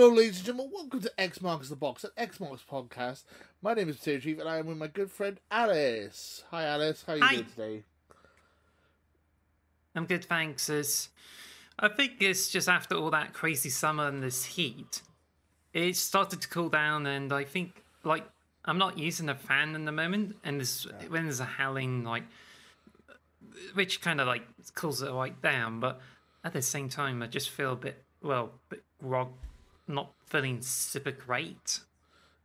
Hello, ladies and gentlemen. Welcome to X Marks the Box, an X Marks podcast. My name is Potato Chief, and I am with my good friend Alice. Hi, Alice. How are you Hi. doing today? I'm good, thanks. It's, I think it's just after all that crazy summer and this heat, it started to cool down, and I think like I'm not using a fan in the moment, and this when there's a howling like, which kind of like cools it right down, but at the same time I just feel a bit well, bit grog, not feeling super great.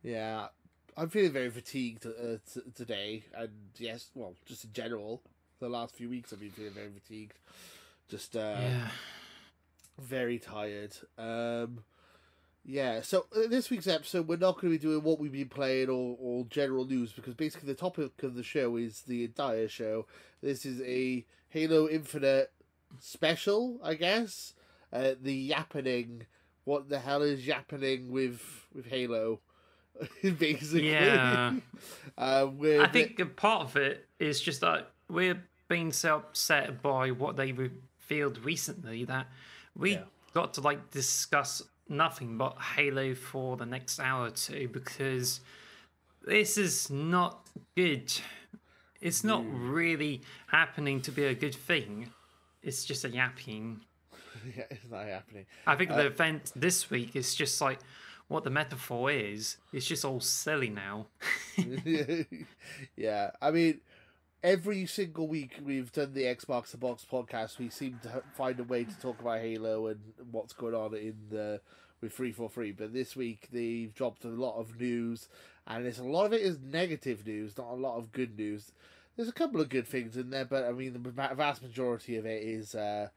Yeah, I'm feeling very fatigued uh, t- today, and yes, well, just in general, the last few weeks I've been feeling very fatigued. Just uh, yeah. very tired. Um, yeah, so uh, this week's episode, we're not going to be doing what we've been playing or, or general news because basically the topic of the show is the entire show. This is a Halo Infinite special, I guess. Uh, the yappening. What the hell is happening with with Halo? basically, Yeah. uh, I think a part of it is just that we're being so upset by what they revealed recently that we Yeah. got to like discuss nothing but Halo for the next hour or two because this is not good. It's not really happening to be a good thing. It's just a yapping. yeah, it's not happening. I think Uh, the event this week is just like what the metaphor is. It's just all silly now. yeah, I mean, every single week we've done the Xbox the Box podcast, we seem to find a way to talk about Halo and what's going on in the with three four three. But this week they've dropped a lot of news, and it's a lot of it is negative news, not a lot of good news. There's a couple of good things in there, but I mean the vast majority of it is. Uh,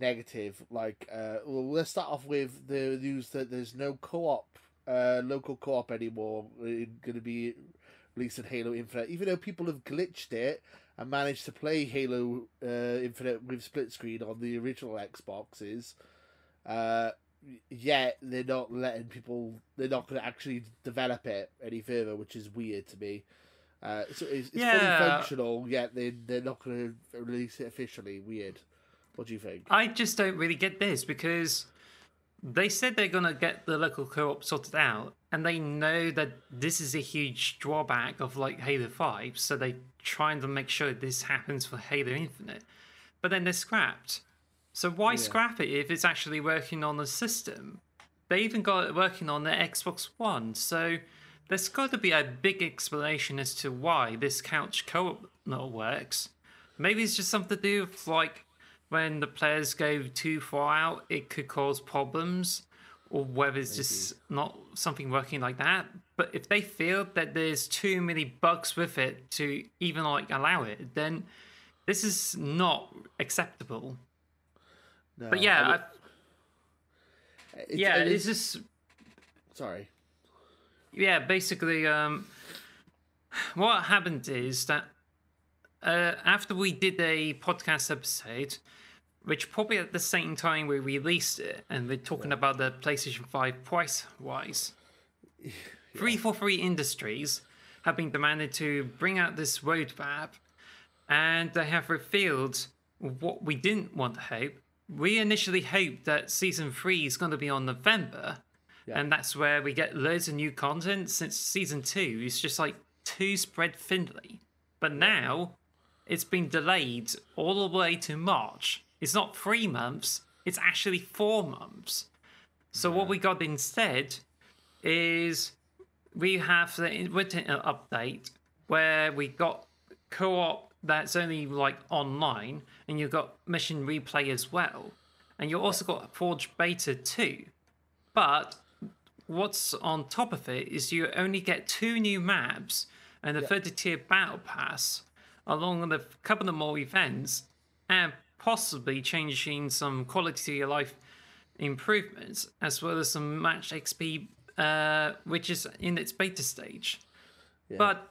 negative like uh well let's start off with the news that there's no co-op uh local co-op anymore. Going to be released in halo infinite. Even though people have glitched it and managed to play halo uh infinite with split screen on the original xboxes uh yet they're not letting people they're not going to actually develop it any further which is weird to me. Uh so it's, it's Yeah. fully functional yet they, they're not going to release it officially. Weird what do you think? I just don't really get this because they said they're going to get the local co-op sorted out and they know that this is a huge drawback of like Halo 5 so they're trying to make sure this happens for Halo Infinite. But then they're scrapped. So why scrap it if it's actually working on the system? They even got it working on the Xbox One so there's got to be a big explanation as to why this couch co-op not works. Maybe it's just something to do with like when the players go too far out, it could cause problems, or whether it's just not something working like that. But if they feel that there's too many bugs with it to even like allow it, then this is not acceptable. no, But yeah, I mean, I, it's- yeah, it it's is- just sorry yeah, basically, um, what happened is that uh, after we did a podcast episode, which probably at the same time we released it, and we're talking about the PlayStation 5 price wise, 343 Industries have been demanded to bring out this roadmap, and they have revealed what we didn't want to hope. We initially hoped that season 3 is going to be on November, and that's where we get loads of new content since season two is just like too spread thinly. But now it's been delayed all the way to March. It's not three months, it's actually four months. So what we got instead is we have the winter uh, update where we got co-op that's only like online and you've got mission replay as well. And you've also got forge beta too. But what's on top of it is you only get two new maps and a 30 tier battle pass along with a couple of more events and possibly changing some quality of life improvements as well as some match xp uh, which is in its beta stage but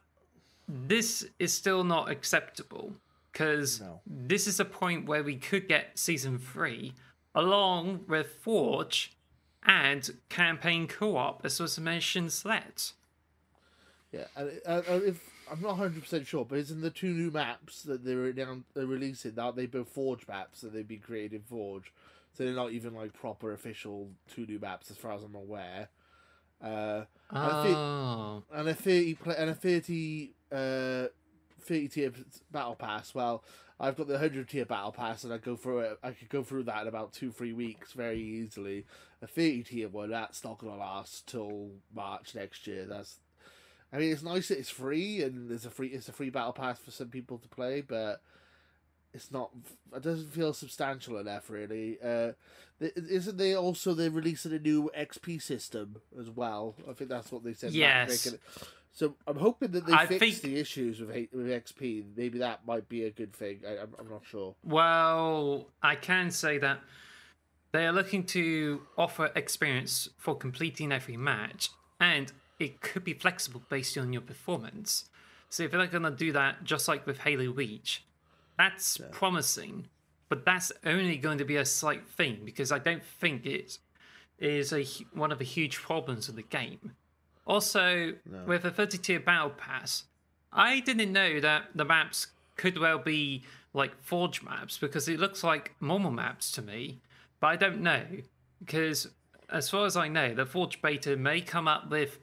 this is still not acceptable because No. this is a point where we could get season three along with Forge and campaign co-op as was mentioned. Let Yeah, and, and, and if I'm not 100 percent sure, but isn't the two new maps that they're now they're releasing that they both Forge maps that they've been created in Forge, so they're not even like proper official two new maps as far as I'm aware. Uh, Oh, and a 30 pla and a 30 uh 30 tier battle pass. Well i've got the 100 tier battle pass and i go through it i could go through that in about two three weeks very easily. A 30 tier one that's not gonna last till march next year. That's i mean it's nice that it's free and there's a free it's a free battle pass for some people to play but it's not it doesn't feel substantial enough really. Uh isn't they also they're releasing a new xp system as well? I think that's what they said. Yes. so i'm hoping that they I fix think- the issues with, with xp maybe that might be a good thing. I, I'm, I'm not sure. Well, I can say that they are looking to offer experience for completing every match, and it could be flexible based on your performance. So if they're going to do that, just like with Halo Reach, that's promising. But that's only going to be a slight thing because I don't think it is a one of the huge problems of the game. Also, with a 30 tier battle pass, I didn't know that the maps could well be like Forge maps because it looks like normal maps to me, but I don't know because as far as I know, the Forge beta may come up with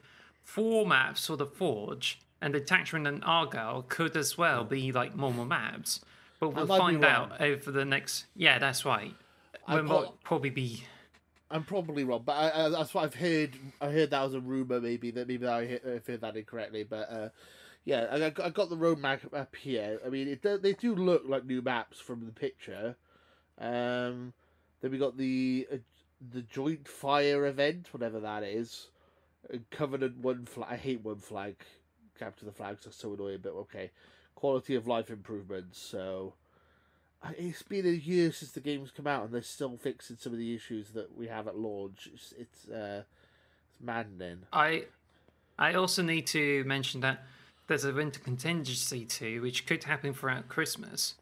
four maps for the Forge, and the Detachment and Argyle could as well be like normal maps. But we'll find out over the next. Yeah, that's right. I We might probably be. I'm probably wrong, but I, I, that's what I've heard. I heard that was a rumor, maybe that maybe I he- I've heard that incorrectly, but uh, yeah, I, I got- I got the road map up here. I mean, it they do look like new maps from the picture. Um, then we got the uh, the joint fire event, whatever that is. Covenant one flag. I hate one flag. Capture the flags are so annoying, but okay. Quality of life improvements. So it's been a year since the game's come out, and they're still fixing some of the issues that we have at launch. It's it's, uh, it's maddening. I I also need to mention that there's a winter contingency too, which could happen throughout Christmas.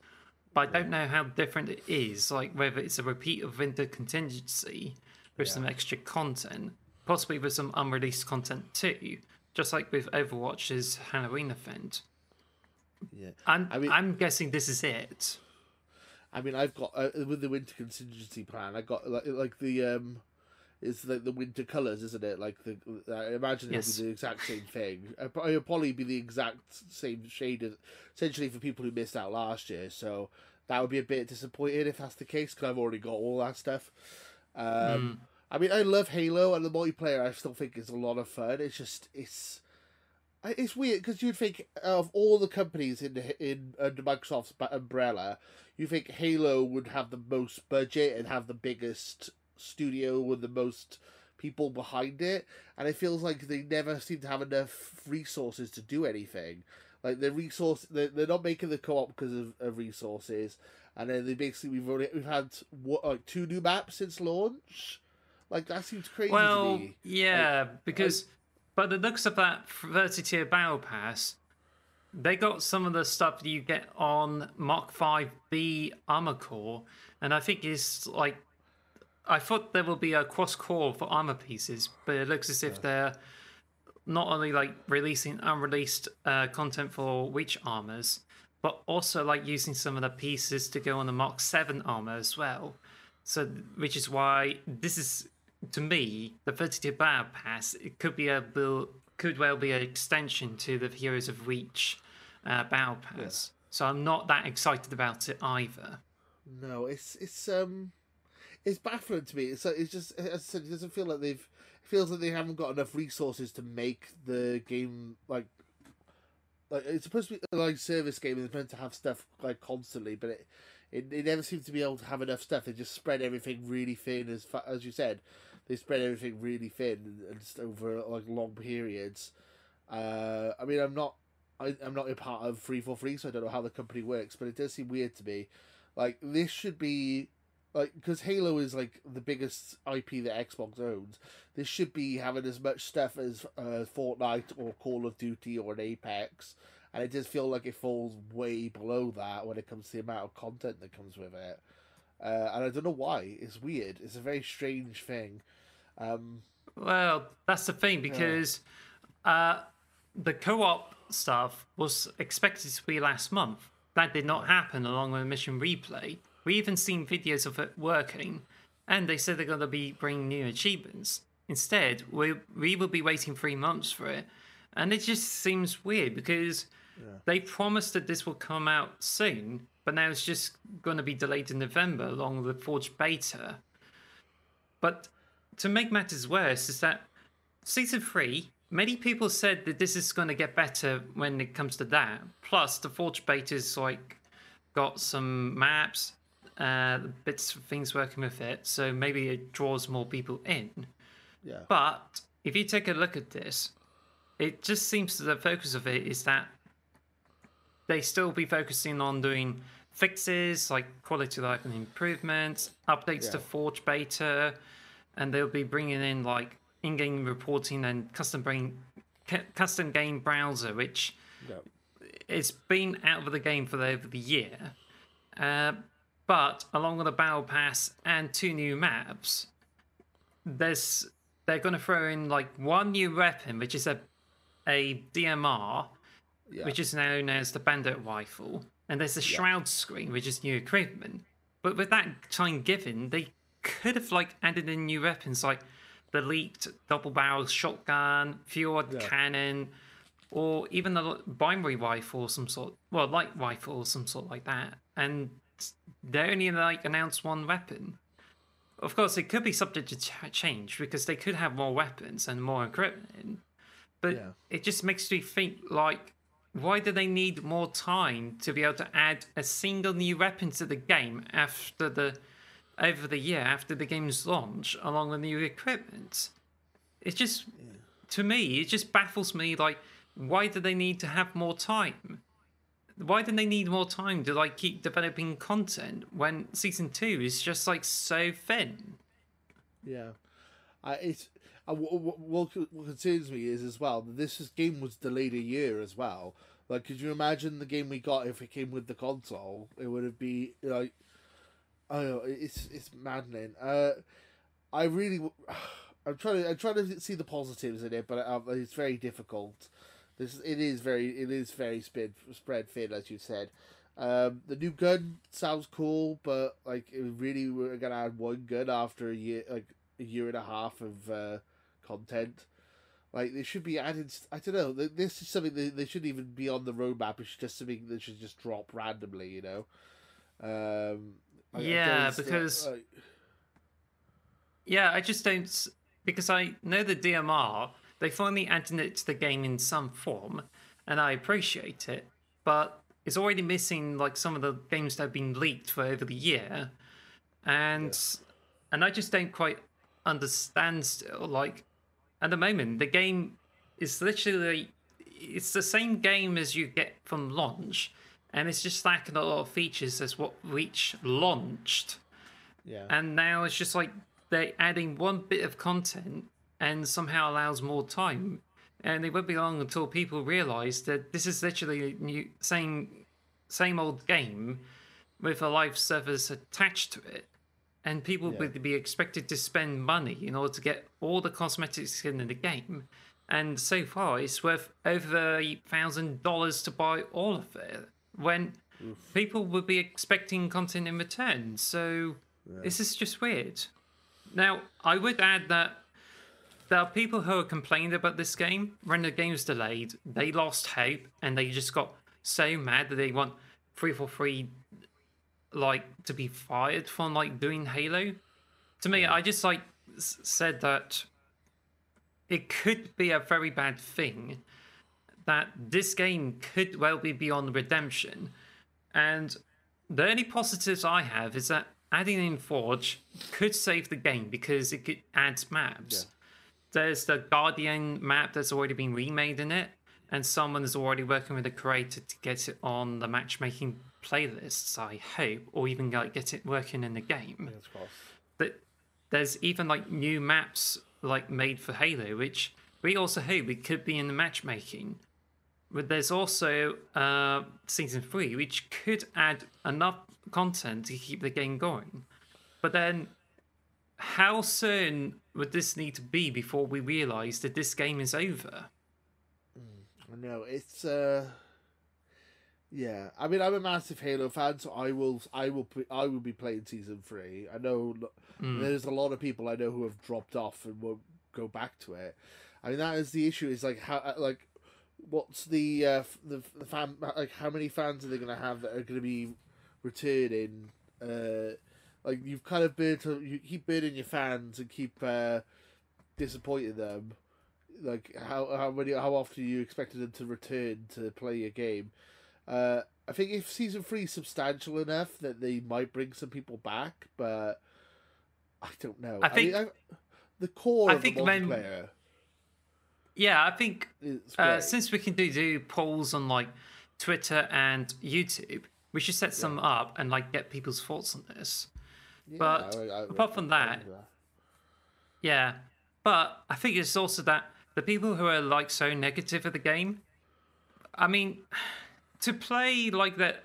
But I don't know how different it is, like whether it's a repeat of winter contingency with some extra content, possibly with some unreleased content too, just like with Overwatch's Halloween event. Yeah, I'm I mean- I'm guessing this is it. I mean, I've got uh, with the winter contingency plan. I got like like the um, it's like the winter colors, isn't it? Like the I imagine it'll Yes. be the exact same thing. Uh, It'll probably be the exact same shade, as, essentially for people who missed out last year. So that would be a bit disappointing if that's the case because I've already got all that stuff. Um, I mean, I love Halo and the multiplayer. I still think is a lot of fun. It's just it's it's weird because you'd think of all the companies in in under Microsoft's umbrella, you think Halo would have the most budget and have the biggest studio with the most people behind it, and it feels like they never seem to have enough resources to do anything. Like the resource, they're, they're not making the co-op because of, of resources, and then they basically we've already we've had what like two new maps since launch. Like that seems crazy to Well, me. yeah, because by the looks of that 30 tier battle pass, they got some of the stuff that you get on Mark 5B armor core, and I think it's like I thought there will be a cross core for armor pieces, but it looks as if they're not only like releasing unreleased uh, content for Reach armors, but also like using some of the pieces to go on the Mark 7 armor as well. So, which is why this is to me the 30 tier battle pass. It could be a bill, could well be an extension to the Heroes of Reach uh, battle pass. So I'm not that excited about it either. No, it's it's um, it's baffling to me. It's like, it's just as I said, it doesn't feel like they've. It feels like they haven't got enough resources to make the game like. Like it's supposed to be a live service game, and it's meant to have stuff like constantly, but it, it, it never seems to be able to have enough stuff. They just spread everything really thin, as fa- as you said, they spread everything really thin and just over like long periods. Uh, I mean, I'm not, I, I'm not a part of three four three, so I don't know how the company works, but it does seem weird to me. Like this should be like because Halo is like the biggest IP that Xbox owns. This should be having as much stuff as uh, Fortnite or Call of Duty or an Apex, and it does feel like it falls way below that when it comes to the amount of content that comes with it. Uh, and I don't know why. It's weird. It's a very strange thing. Um, Well, that's the thing because uh, the co-op stuff was expected to be last month. That did not happen along with Mission Replay. We even seen videos of it working, and they said they're going to be bringing new achievements. Instead, we we will be waiting three months for it, and it just seems weird because they promised that this will come out soon, but now it's just going to be delayed in November along with Forge Beta. But to make matters worse is that season three, many people said that this is going to get better when it comes to that. Plus, the Forge Beta's like got some maps, uh, bits of things working with it, so maybe it draws more people in. Yeah. But if you take a look at this, it just seems that the focus of it is that they still be focusing on doing fixes like quality of life and improvements, updates to Forge Beta, and they'll be bringing in like in-game reporting and custom brain, cu- custom game browser, which Yeah. it's been out of the game for over the year. Uh, but along with the battle pass and two new maps, there's they're going to throw in like one new weapon, which is a a DMR, Yeah. which is known as the Bandit Rifle, and there's a Shroud screen, which is new equipment. But with that time given, they could have like added in new weapons like the leaked double barrel shotgun, fueled Yeah. cannon, or even the l- binary rifle or some sort, well, light rifle or some sort like that. And they only like announced one weapon. Of course, it could be subject to ch- change because they could have more weapons and more equipment. But Yeah. it just makes me think like, why do they need more time to be able to add a single new weapon to the game after the over the year after the game's launch, along with new equipment? It just to me, it just baffles me. Like, why do they need to have more time? Why do they need more time to like keep developing content when season two is just like so thin? Yeah, I it's uh, what, what, concerns me is as well that this is, game was delayed a year as well. Like, could you imagine the game we got if it came with the console? It would have been like, Know, it's it's maddening. Uh, I really, I'm trying to I'm trying to see the positives in it, but uh, it's very difficult. This it is very it is very spread spread thin as you said. Um, the new gun sounds cool, but like it really we're gonna add one gun after a year like a year and a half of uh, content. Like they should be added. I don't know. This is something they, they shouldn't even be on the roadmap. It's just something that should just drop randomly. You know. Um, Yeah, because- like, Yeah, I just don't because I know the DMR. They finally added it to the game in some form, and I appreciate it. But it's already missing like some of the games that have been leaked for over the year, and and I just don't quite understand still. Like at the moment, the game is literally it's the same game as you get from launch, and it's just lacking a lot of features as what Reach launched. Yeah. and now it's just like they're adding one bit of content and somehow allows more time. And it won't be long until people realize that this is literally a new same same old game with a live service attached to it. And people Yeah. would be expected to spend money in order to get all the cosmetics in the game. And so far it's worth over a thousand dollars to buy all of it when people would be expecting content in return so this is just weird. Now, I would add that there are people who are complaining about this game. When the game was delayed, they lost hope and they just got so mad that they want 343 like to be fired from like doing Halo. To me, I just like s- said that it could be a very bad thing that this game could well be beyond redemption. And the only positives I have is that adding in Forge could save the game because it could add maps. There's the Guardian map that's already been remade in it, and someone is already working with the creator to get it on the matchmaking playlists, I hope, or even like get it working in the game but there's even like new maps like made for Halo, which we also hope it could be in the matchmaking. But there's also uh, season three, which could add enough content to keep the game going. But then, how soon would this need to be before we realise that this game is over? I know it's uh yeah. I mean, I'm a massive Halo fan, so I will I will I will be playing season three. I know mm. there's a lot of people I know who have dropped off and won't go back to it. I mean, that is the issue. Is like how uh, like what's the uh, the the fan like how many fans are they going to have that are going to be returning? Uh, like you've kind of burnt you keep burning your fans and keep uh, disappointing them like how how many how often you expected them to return to play your game. Uh, I think if season three is substantial enough that they might bring some people back, but I don't know. I think mean, I, the core I of think. When, yeah, I think uh, since we can do, do polls on like Twitter and YouTube, we should set some yeah. up and like get people's thoughts on this. Yeah, but I, apart from that, that, yeah. But I think it's also that the people who are like so negative of the game, I mean, to play like that,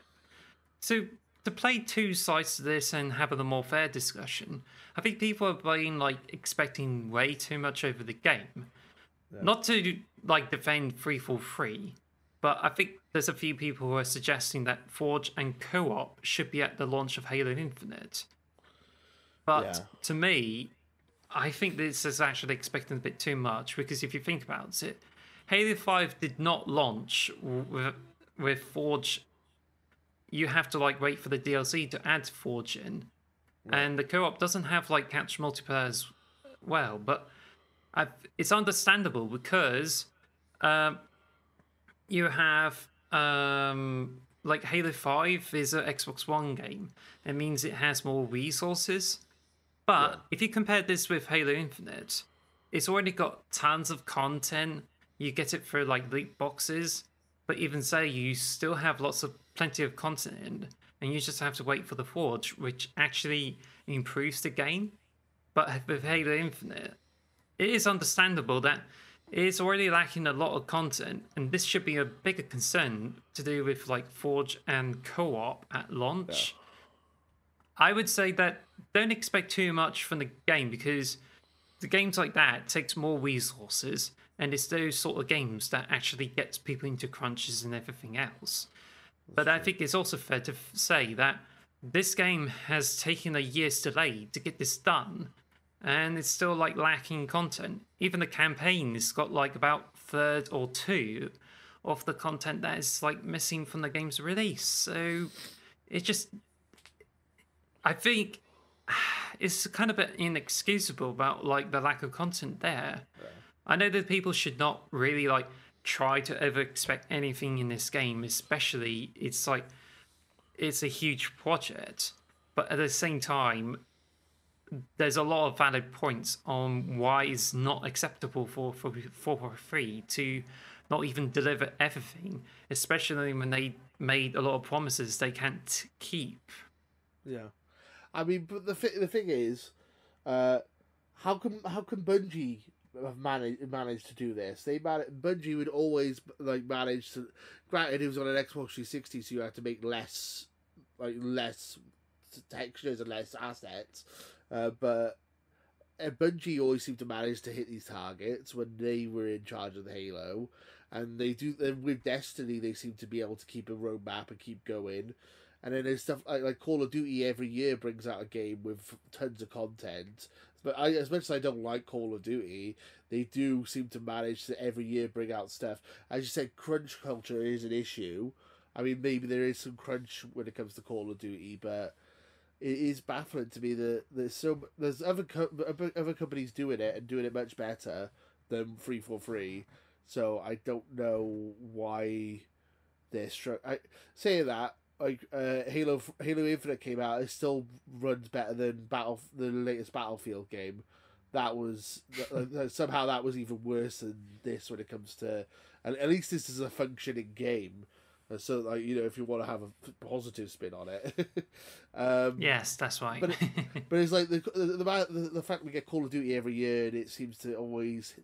to to play two sides to this and have a more fair discussion, I think people are playing like expecting way too much over the game. Yeah. Not to like defend free for free, but I think there's a few people who are suggesting that Forge and co-op should be at the launch of Halo Infinite. But yeah. to me, I think this is actually expecting a bit too much because if you think about it, Halo 5 did not launch with, with Forge. You have to like wait for the DLC to add Forge in. Right. And the co op doesn't have like catch multiplayer as well, but I've, it's understandable because um, you have um, like Halo 5 is an Xbox One game. It means it has more resources but yeah. if you compare this with Halo Infinite, it's already got tons of content. You get it through like loot boxes, but even so, you still have lots of plenty of content and you just have to wait for the Forge, which actually improves the game. But with Halo Infinite, it is understandable that it's already lacking a lot of content, and this should be a bigger concern to do with like Forge and co-op at launch. Yeah. I would say that don't expect too much from the game because the games like that takes more resources and it's those sort of games that actually gets people into crunches and everything else. But I think it's also fair to say that this game has taken a year's delay to get this done, and it's still like lacking content. Even the campaign has got like about third or two of the content that is like missing from the game's release. So it just I think it's kind of inexcusable about like the lack of content there. Yeah. I know that people should not really like try to ever expect anything in this game, especially it's like it's a huge project, but at the same time, there's a lot of valid points on why it's not acceptable for for for free to not even deliver everything, especially when they made a lot of promises they can't keep. Yeah. I mean, but the th- the thing is, uh, how come how can Bungie have managed managed to do this? They managed Bungie would always like manage to. Granted, it was on an Xbox 360, so you had to make less like less textures and less assets, uh, but. And Bungie always seemed to manage to hit these targets when they were in charge of the Halo, and they do. And with Destiny, they seem to be able to keep a roadmap and keep going. And then there's stuff like, like Call of Duty every year brings out a game with tons of content. But I, as much as I don't like Call of Duty, they do seem to manage to every year bring out stuff. As you said, crunch culture is an issue. I mean, maybe there is some crunch when it comes to Call of Duty, but it is baffling to me that there's so there's other co- other companies doing it and doing it much better than free for free. So I don't know why they're str- I say that like uh, Halo Halo Infinite came out, it still runs better than Battle the latest Battlefield game. That was somehow that was even worse than this when it comes to. And at least this is a functioning game. Uh, so, like you know, if you want to have a positive spin on it, um, yes, that's right. but, it, but it's like the the, the the fact we get Call of Duty every year, and it seems to always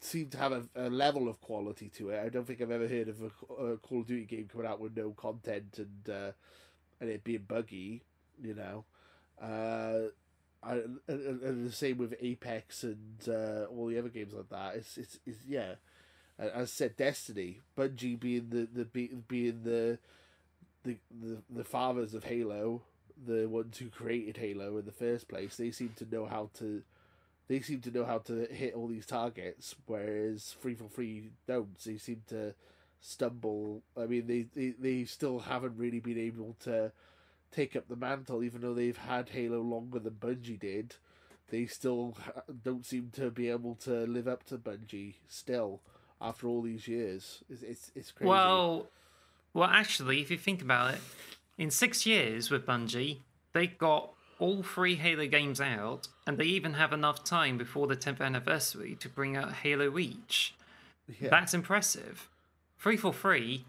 seem to have a, a, level of quality to it. I don't think I've ever heard of a, a Call of Duty game coming out with no content and uh, and it being buggy. You know, uh, I, and, and, the same with Apex and uh, all the other games like that. It's it's, it's yeah. As said, Destiny, Bungie being the the being the the the, the fathers of Halo, the ones who created Halo in the first place, they seem to know how to they seem to know how to hit all these targets, whereas Free for Free don't. They seem to stumble. I mean, they, they, they still haven't really been able to take up the mantle, even though they've had Halo longer than Bungie did. They still don't seem to be able to live up to Bungie still after all these years. It's it's, it's crazy. Well, well, actually, if you think about it, in six years with Bungie, they got all three Halo games out, and they even have enough time before the 10th anniversary to bring out Halo Reach. Yeah. That's impressive. Three for 343,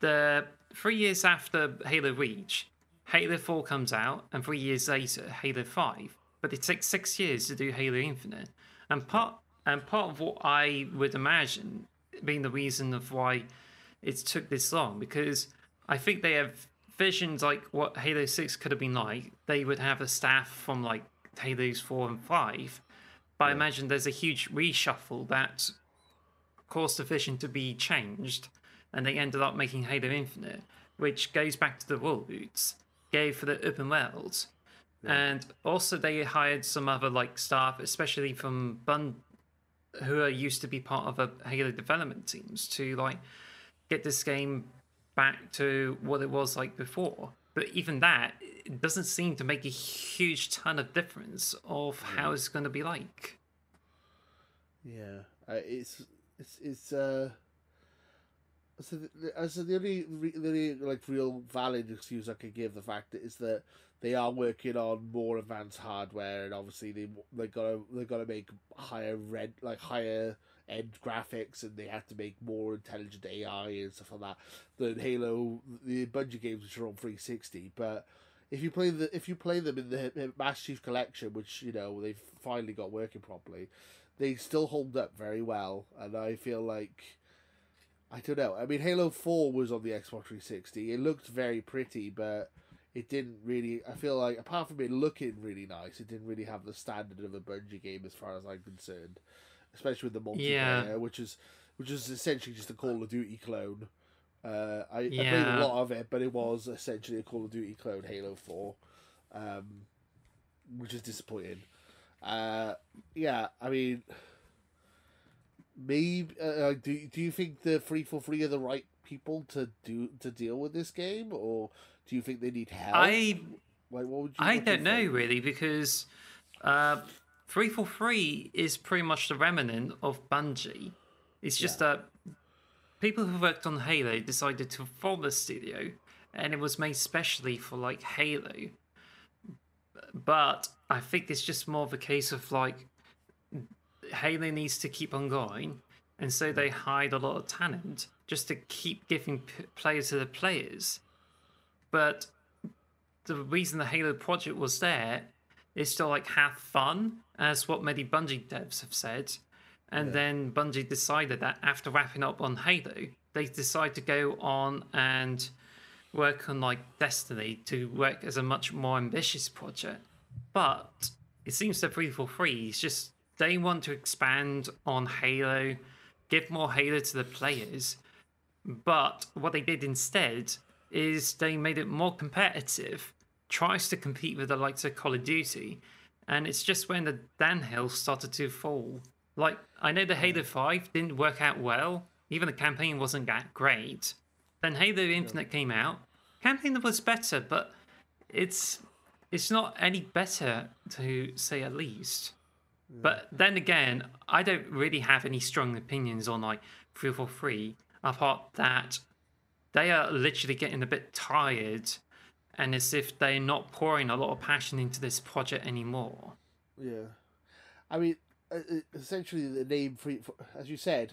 the three years after Halo Reach, Halo 4 comes out, and three years later, Halo 5. But it takes six years to do Halo Infinite. And part and part of what I would imagine being the reason of why it took this long, because I think they have visions like what Halo 6 could have been like. They would have a staff from like Halos 4 and 5. But yeah. I imagine there's a huge reshuffle that caused the vision to be changed, and they ended up making Halo Infinite, which goes back to the roots, gave for the open world. Yeah. And also, they hired some other like staff, especially from Bun, who are used to be part of a Halo development teams, to like get this game back to what it was like before. But even that it doesn't seem to make a huge ton of difference of how it's going to be like. Yeah, uh, it's it's it's uh. So the, so the only the only like real valid excuse I could give the fact is that they are working on more advanced hardware and obviously they they gotta they gotta make higher red like higher end graphics and they have to make more intelligent AI and stuff like that than Halo the Bungie games which are on 360 but if you play the if you play them in the Master Chief Collection which you know they've finally got working properly they still hold up very well. And I feel like I don't know. I mean Halo 4 was on the Xbox 360 it looked very pretty but it didn't really I feel like apart from it looking really nice it didn't really have the standard of a Bungie game as far as I'm concerned especially with the multiplayer, yeah. which is which is essentially just a Call of Duty clone. Uh, I, yeah. I, played a lot of it, but it was essentially a Call of Duty clone, Halo Four, um, which is disappointing. Uh, yeah, I mean, maybe uh, do do you think the free for free are the right people to do to deal with this game, or do you think they need help? I like what would you? I don't know really because uh, 343 is pretty much the remnant of Bungie. It's just yeah. that people who worked on Halo decided to form a studio, and it was made specially for like Halo. But I think it's just more of a case of like Halo needs to keep on going, and so they hide a lot of talent just to keep giving p- players to the players. But the reason the Halo project was there is to like have fun as what many Bungie devs have said. And yeah. then Bungie decided that after wrapping up on Halo, they decided to go on and work on like Destiny to work as a much more ambitious project. But it seems that 343 is just they want to expand on Halo, give more Halo to the players. But what they did instead is they made it more competitive, tries to compete with the likes of Call of Duty, and it's just when the downhill started to fall. Like, I know the Halo 5 didn't work out well, even the campaign wasn't that great. Then Halo Infinite came out. Campaign was better, but it's it's not any better to say at least. But then again, I don't really have any strong opinions on like 343 apart that they are literally getting a bit tired and as if they're not pouring a lot of passion into this project anymore. Yeah, I mean, essentially the name free, as you said,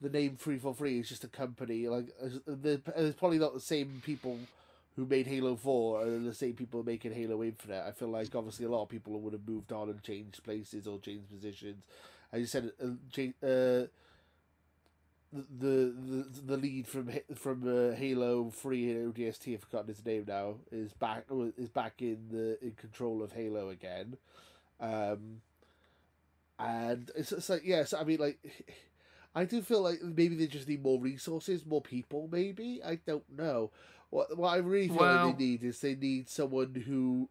the name Free for Free is just a company. Like, it's probably not the same people who made Halo Four and the same people making Halo Infinite. I feel like obviously a lot of people would have moved on and changed places or changed positions. As you said, uh, uh the the the lead from from uh, Halo Three and ODST, I've forgotten his name now, is back is back in the in control of Halo again, um, and it's, it's like yes, I mean like, I do feel like maybe they just need more resources, more people. Maybe I don't know. What what I really feel Well- like they need is they need someone who,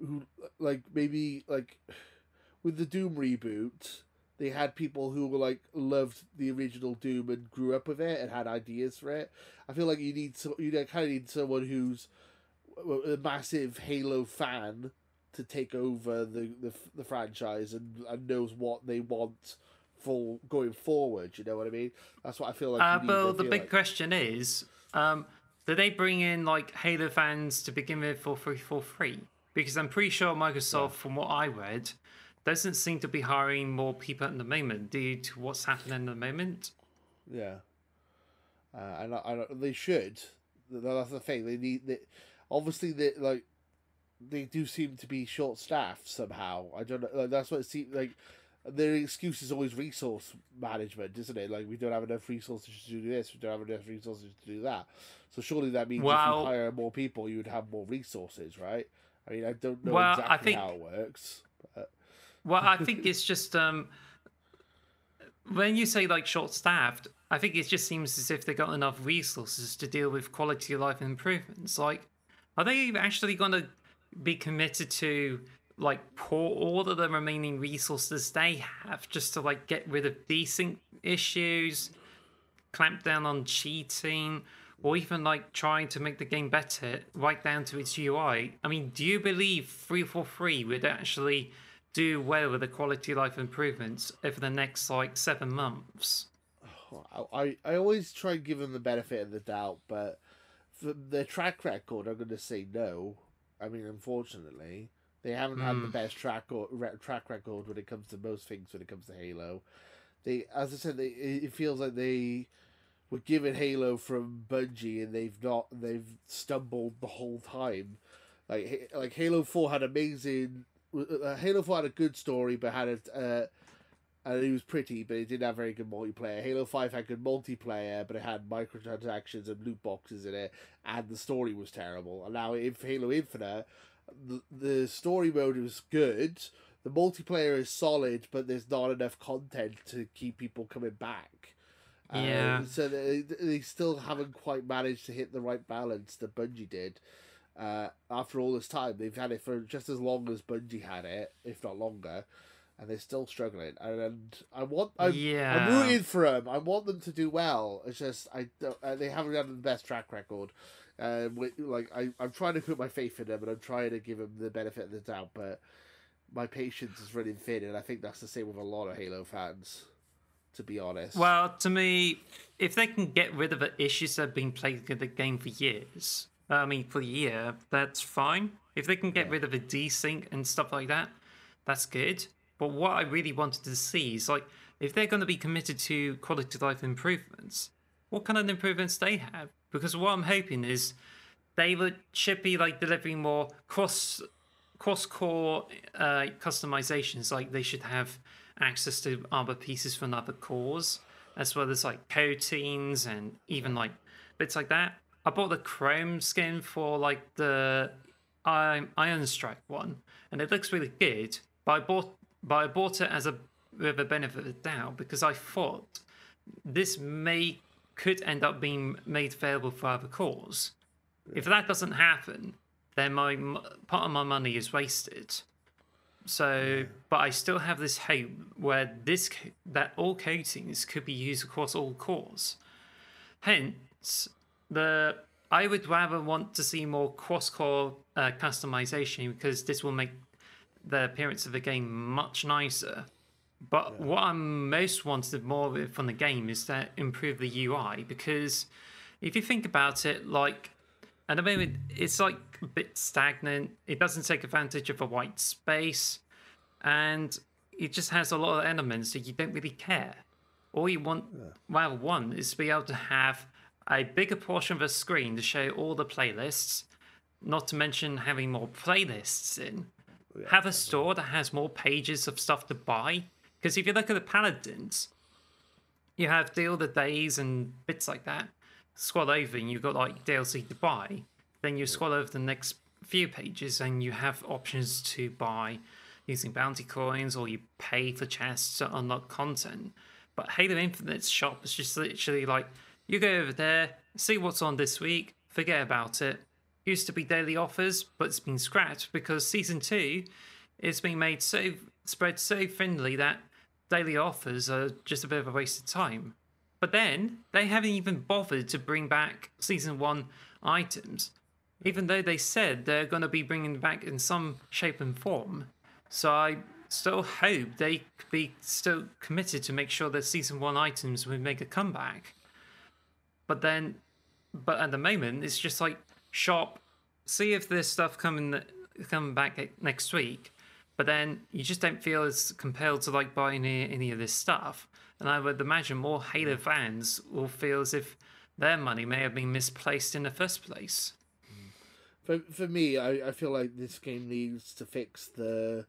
who like maybe like, with the Doom reboot, they had people who were like loved the original Doom and grew up with it and had ideas for it. I feel like you need so you kind of need someone who's a massive Halo fan to take over the the, the franchise and, and knows what they want for going forward. You know what I mean? That's what I feel like. Uh, you need, I but the big like. question is, um, do they bring in like Halo fans to begin with for free for free? Because I'm pretty sure Microsoft, from what I read, doesn't seem to be hiring more people at the moment due to what's happening at the moment. Yeah. Uh, and I, I, they should. That's the thing. They need. They, obviously, they like. They do seem to be short staffed somehow. I don't know. Like, that's what it seems like. Their excuse is always resource management, isn't it? Like we don't have enough resources to do this. We don't have enough resources to do that. So surely that means if you hire more people, you would have more resources, right? I mean, I don't know Well, exactly think- how it works. But, Well, I think it's just um, when you say like short-staffed, I think it just seems as if they got enough resources to deal with quality of life improvements. Like, are they actually going to be committed to like pour all of the remaining resources they have just to like get rid of desync issues, clamp down on cheating, or even like trying to make the game better right down to its UI. I mean, do you believe 343 would actually do well with the quality of life improvements over the next like seven months? I, I always try and give them the benefit of the doubt, but for their track record, I'm going to say no. I mean, unfortunately, they haven't had the Hmm. best track or re- track record when it comes to most things. When it comes to Halo, they, as I said, they, it it feels like they were given Halo from Bungie, and they've not they've stumbled the whole time. Like like Halo Four had amazing. Uh, Halo Four had a good story, but had a. Uh, and it was pretty, but it didn't have very good multiplayer. Halo Five had good multiplayer, but it had microtransactions and loot boxes in it, and the story was terrible. And now, in Halo Infinite, the the story mode was good. The multiplayer is solid, but there's not enough content to keep people coming back. Um, Yeah. so they they still haven't quite managed to hit the right balance that Bungie did. Uh, after all this time, they've had it for just as long as Bungie had it, if not longer, and they're still struggling. And, and I want, I'm, I'm rooting for them. I want them to do well. It's just I don't, uh, they haven't had the best track record. Um, like I, I'm trying to put my faith in them, and I'm trying to give them the benefit of the doubt, but my patience is running thin, and I think that's the same with a lot of Halo fans. To be honest, Well, to me, if they can get rid of the issues that have been plaguing the game for years, I mean, for the year, that's fine. If they can get rid of the desync and stuff like that, that's good. But what I really wanted to see is like, if they're going to be committed to quality of life improvements, what kind of improvements they have? Because what I'm hoping is they would should be like delivering more cross cross core uh, customizations. Like they should have access to other pieces from other cores, as well as like coatings and even like bits like that. I bought the chrome skin for like the Iron Strike one, and it looks really good. But I bought but I bought it as a with a benefit of the doubt because I thought this may could end up being made available for other cores. If that doesn't happen, then my part of my money is wasted. So, but I still have this hope where this that all coatings could be used across all cores. Hence, the I would rather want to see more cross-core uh, customization because this will make the appearance of the game much nicer. But what I'm most wanted more of from the game is to improve the UI because if you think about it, like at the moment it's like a bit stagnant. It doesn't take advantage of a white space, and it just has a lot of elements that you don't really care. All you want, well, one is to be able to have a bigger portion of a screen to show all the playlists, not to mention having more playlists in. have a store that has more pages of stuff to buy. Because if you look at the Paladins, you have Deal the Days and bits like that. Scroll over and you've got like DLC to buy. Then you scroll over the next few pages and you have options to buy using bounty coins or you pay for chests to unlock content. But Halo Infinite's shop is just literally like you go over there, see what's on this week, forget about it. Used to be daily offers, but it's been scrapped because season two is being made so spread so thinly that daily offers are just a bit of a waste of time. But then they haven't even bothered to bring back season one items, even though they said they're going to be bringing back in some shape and form. So I still hope they be still committed to make sure that season one items will make a comeback. But then, but at the moment, it's just like shop, see if there's stuff coming coming back next week. But then you just don't feel as compelled to like buy any, any of this stuff. And I would imagine more Halo fans will feel as if their money may have been misplaced in the first place. For for me, I, I feel like this game needs to fix the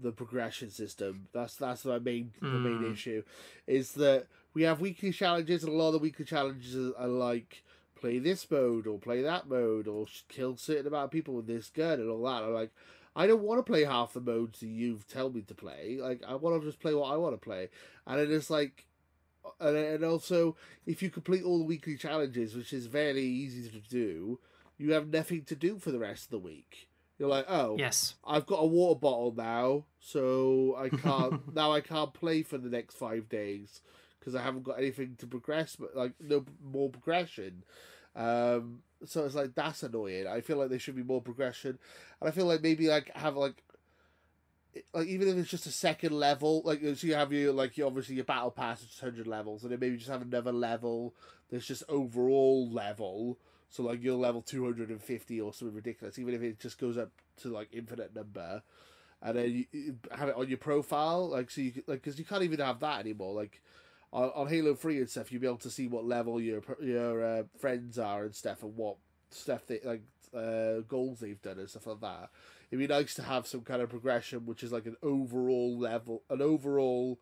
the progression system. That's that's my main mm. the main hmm. issue, is that we have weekly challenges, and a lot of the weekly challenges are like play this mode or play that mode or kill certain amount of people with this gun and all that. I'm like, I don't want to play half the modes that you've tell me to play. Like I want to just play what I want to play, and it is like, uh, and and also if you complete all the weekly challenges, which is very easy to do, you have nothing to do for the rest of the week. You're like, oh, yes, I've got a water bottle now, so I can't now I can't play for the next five days because I haven't got anything to progress, but like no more progression. Um, so it's like that's annoying. I feel like there should be more progression, and I feel like maybe like have like like even if it's just a second level, like so you have your like you obviously your battle pass is hundred levels, and then maybe just have another level that's just overall level. So like you're level two hundred and fifty or something ridiculous, even if it just goes up to like infinite number, and then you, you have it on your profile, like so you like because you can't even have that anymore. Like on, on Halo Three and stuff, you'll be able to see what level your your uh, friends are and stuff, and what stuff they like uh, goals they've done and stuff like that. It'd be nice to have some kind of progression, which is like an overall level, an overall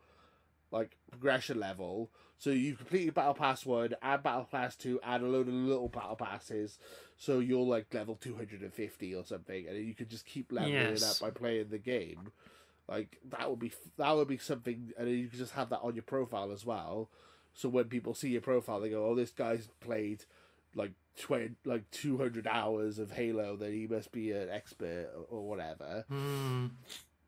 like progression level. So you complete your battle pass one, add battle pass two, add a load of little battle passes. So you're like level two hundred and fifty or something, and you could just keep leveling yes. up by playing the game. Like that would be that would be something, and you could just have that on your profile as well. So when people see your profile, they go, "Oh, this guy's played like twenty, like two hundred hours of Halo. Then he must be an expert or, or whatever." Mm.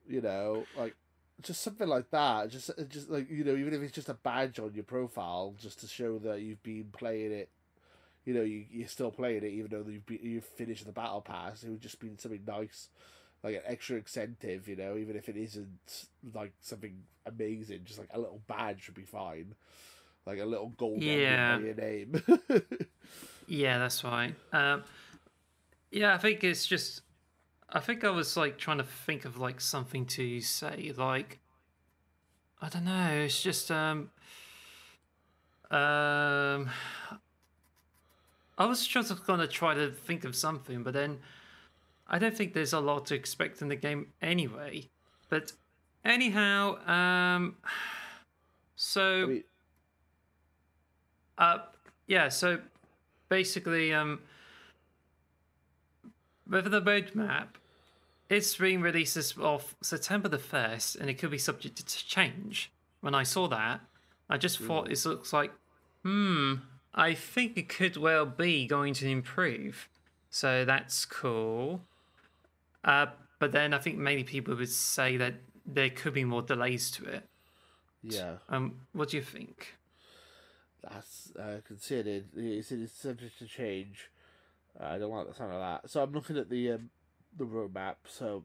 You know, like just something like that. Just, just like you know, even if it's just a badge on your profile, just to show that you've been playing it. You know, you you're still playing it, even though you've been, you've finished the battle pass. It would just be something nice like an extra incentive, you know, even if it isn't like something amazing, just like a little badge would be fine. Like a little gold yeah. your name. yeah, that's right. Um, yeah, I think it's just. I think I was like trying to think of like something to say, like I don't know. It's just um um. I was just gonna try to think of something, but then I don't think there's a lot to expect in the game anyway. But anyhow, um, so, uh, yeah, so basically, um, with the roadmap, it's being released as of September the 1st, and it could be subject to change. When I saw that, I just mm. thought this looks like, hmm, I think it could well be going to improve. So that's cool. Uh, but then I think many people would say that there could be more delays to it. Yeah. Um, what do you think? That's uh, considered. It's, it's subject to change. Uh, I don't like the sound of that. So I'm looking at the um, the roadmap. So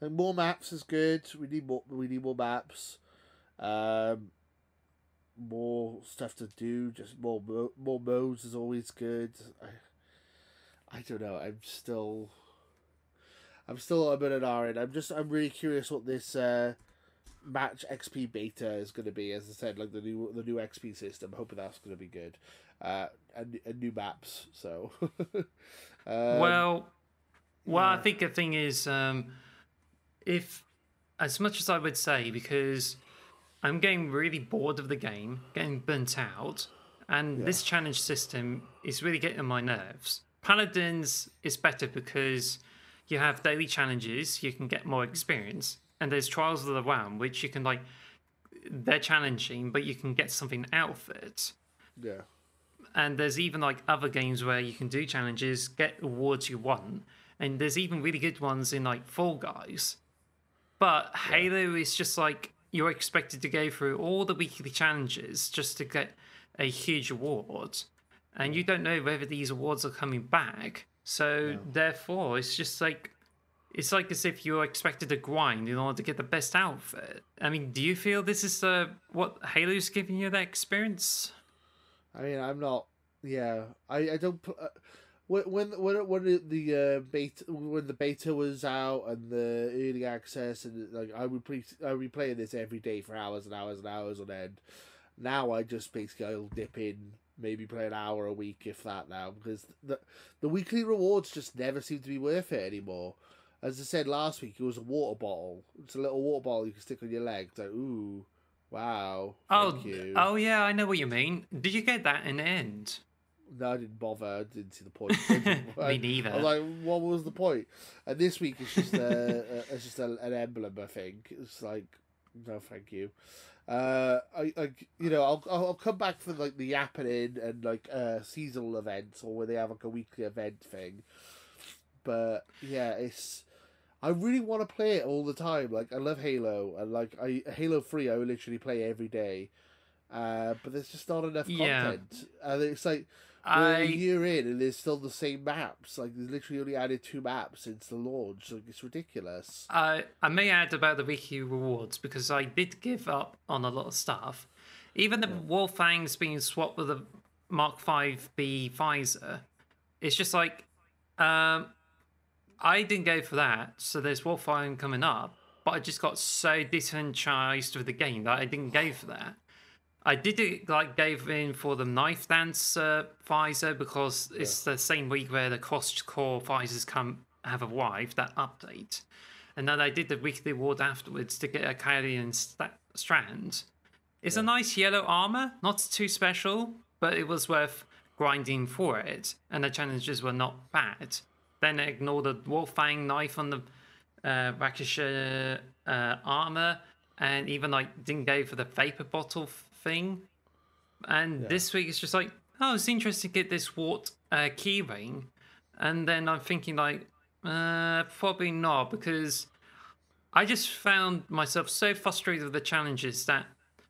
like more maps is good. We need more. We need more maps. Um, more stuff to do. Just more more modes is always good. I, I don't know. I'm still I'm still a bit at our end. I'm just I'm really curious what this uh, match XP beta is going to be. As I said, like the new the new XP system. I'm hoping that's going to be good. Uh, and, and new maps. So. um, well, well, yeah. I think the thing is, um, if as much as I would say, because I'm getting really bored of the game, getting burnt out, and yeah. this challenge system is really getting on my nerves. Paladins is better because you have daily challenges, you can get more experience, and there's trials of the realm which you can like they're challenging, but you can get something out of it. Yeah. And there's even like other games where you can do challenges, get awards you want, and there's even really good ones in like Fall Guys. But Halo is just like you're expected to go through all the weekly challenges just to get a huge award, and you mm. don't know whether these awards are coming back. So therefore, it's just like it's like as if you're expected to grind in order to get the best outfit. I mean, do you feel this is uh, what Halo's giving you that experience? I mean, I'm not. Yeah, I I don't. Uh, when when when the uh, beta when the beta was out and the early access and like I would pre I would be playing this every day for hours and hours and hours on end. Now I just basically I'll dip in, maybe play an hour a week if that now because the the weekly rewards just never seem to be worth it anymore. As I said last week, it was a water bottle. It's a little water bottle you can stick on your leg. It's like ooh, wow, Oh, oh yeah, I know what you mean. Did you get that in the end? No, I didn't bother. I didn't see the point. Me neither. I was like, what was the point? And this week it's just a, a it's just a, an emblem. I think it's like, no, thank you. Uh, I, I you know, I'll I'll I'll come back for like the happening and like uh seasonal events or where they have like a weekly event thing. But yeah, it's. I really want to play it all the time. Like I love Halo, and like I Halo Three, I literally play every day. Uh, but there's just not enough Yeah. content, and it's like we're a I year in and there's still the same maps. Like they literally only added two maps since the launch. Like it's ridiculous. I I may add about the weekly rewards because I did give up on a lot of stuff. Even the Wolfang's being swapped with the Mark Five B visor. It's just like um I didn't go for that, so there's Wolfang coming up, but I just got so disenfranchised with the game that I didn't go for that. I did it like gave in for the knife dance uh, visor because it's the same week where the cross core visors come have arrived that update, and then I did the weekly award afterwards to get a Kylian sta- Strand. It's a nice yellow armor, not too special, but it was worth grinding for it, and the challenges were not bad. Then I ignored the Wolfang knife on the uh, Rakisha uh, armor, and even like didn't go for the vapor bottle f- thing. And this week it's just like, oh, it's interesting to get this Wart uh, keyring, and then I'm thinking like, uh, probably not because I just found myself so frustrated with the challenges that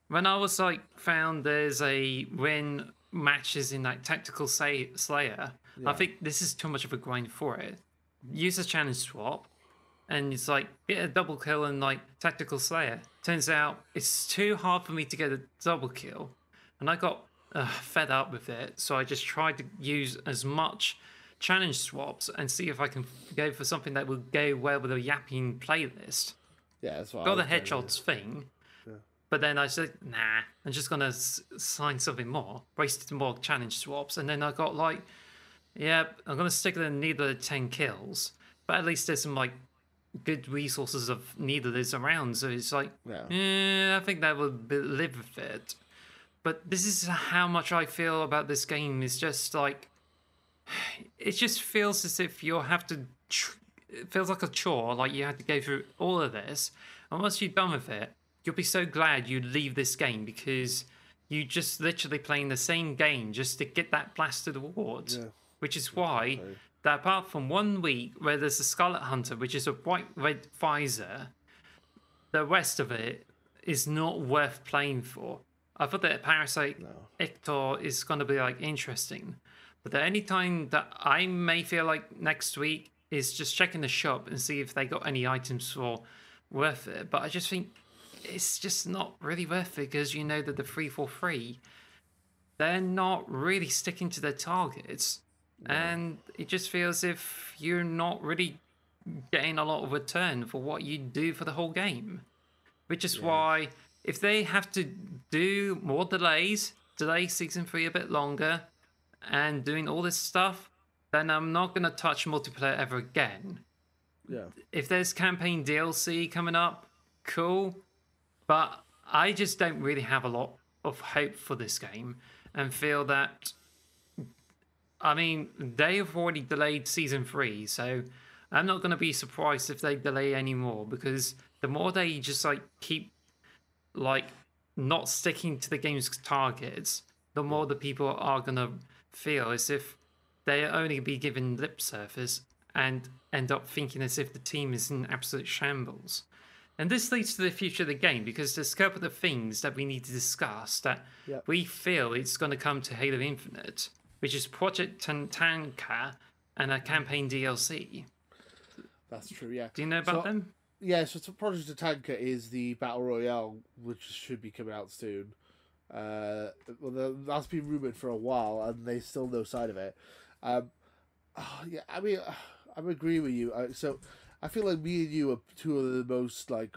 when I was like found there's a win matches in like tactical say slayer, I think this is too much of a grind for it. Use a challenge swap, and it's like get a double kill and like tactical slayer. Turns out it's too hard for me to get a double kill, and I got uh, fed up with it. So I just tried to use as much challenge swaps and see if I can go for something that would go well with a yapping playlist Yeah, that's what. I got the was trying to do. headshots thing. But then I said, nah, I'm just gonna s- sign something more, wasted more challenge swaps, and then I got like, yeah, I'm gonna stick with the needler ten kills, but at least there's some like good resources of neither is around, so it's like, Yeah. eh, I think that would be, live with it. But this is how much I feel about this game. It's just like, it just feels as if you'll have to. Tr- it feels like a chore. Like you have to go through all of this, and once you're done with it, you'll be so glad you leave this game because you just literally playing the same game just to get that blasted award. Yeah. Which is why that apart from one week where there's a Scarlet Hunter, which is a bright red visor, the rest of it is not worth playing for. I thought that Parasite Ictor is going to be like interesting, but the only time that I may feel like next week is just checking the shop and see if they got any items for worth it. But I just think it's just not really worth it because you know that the 343, they're not really sticking to their targets, and it just feels if you're not really getting a lot of return for what you do for the whole game which is why if they have to do more delays, delay season three a bit longer, and doing all this stuff, then I'm not going to touch multiplayer ever again. Yeah. If there's campaign DLC coming up, cool, but I just don't really have a lot of hope for this game and feel that. I mean, they have already delayed season three, so I'm not going to be surprised if they delay any more because the more they just like keep like not sticking to the game's targets, the more the people are gonna feel as if they are only be given lip service and end up thinking as if the team is in absolute shambles. And this leads to the future of the game because there's a couple of things that we need to discuss that Yep. we feel it's going to come to Halo Infinite, which is Project Tatanka and a campaign DLC. That's true. Yeah. Do you know about So- them? Yeah, so, Project Tatanka is the battle royale, which should be coming out soon. Uh, well, that's been rumored for a while, and there's still no sign of it. Um, ah, yeah, I mean, I'm agree with you. Uh, so, I feel like me and you are two of the most like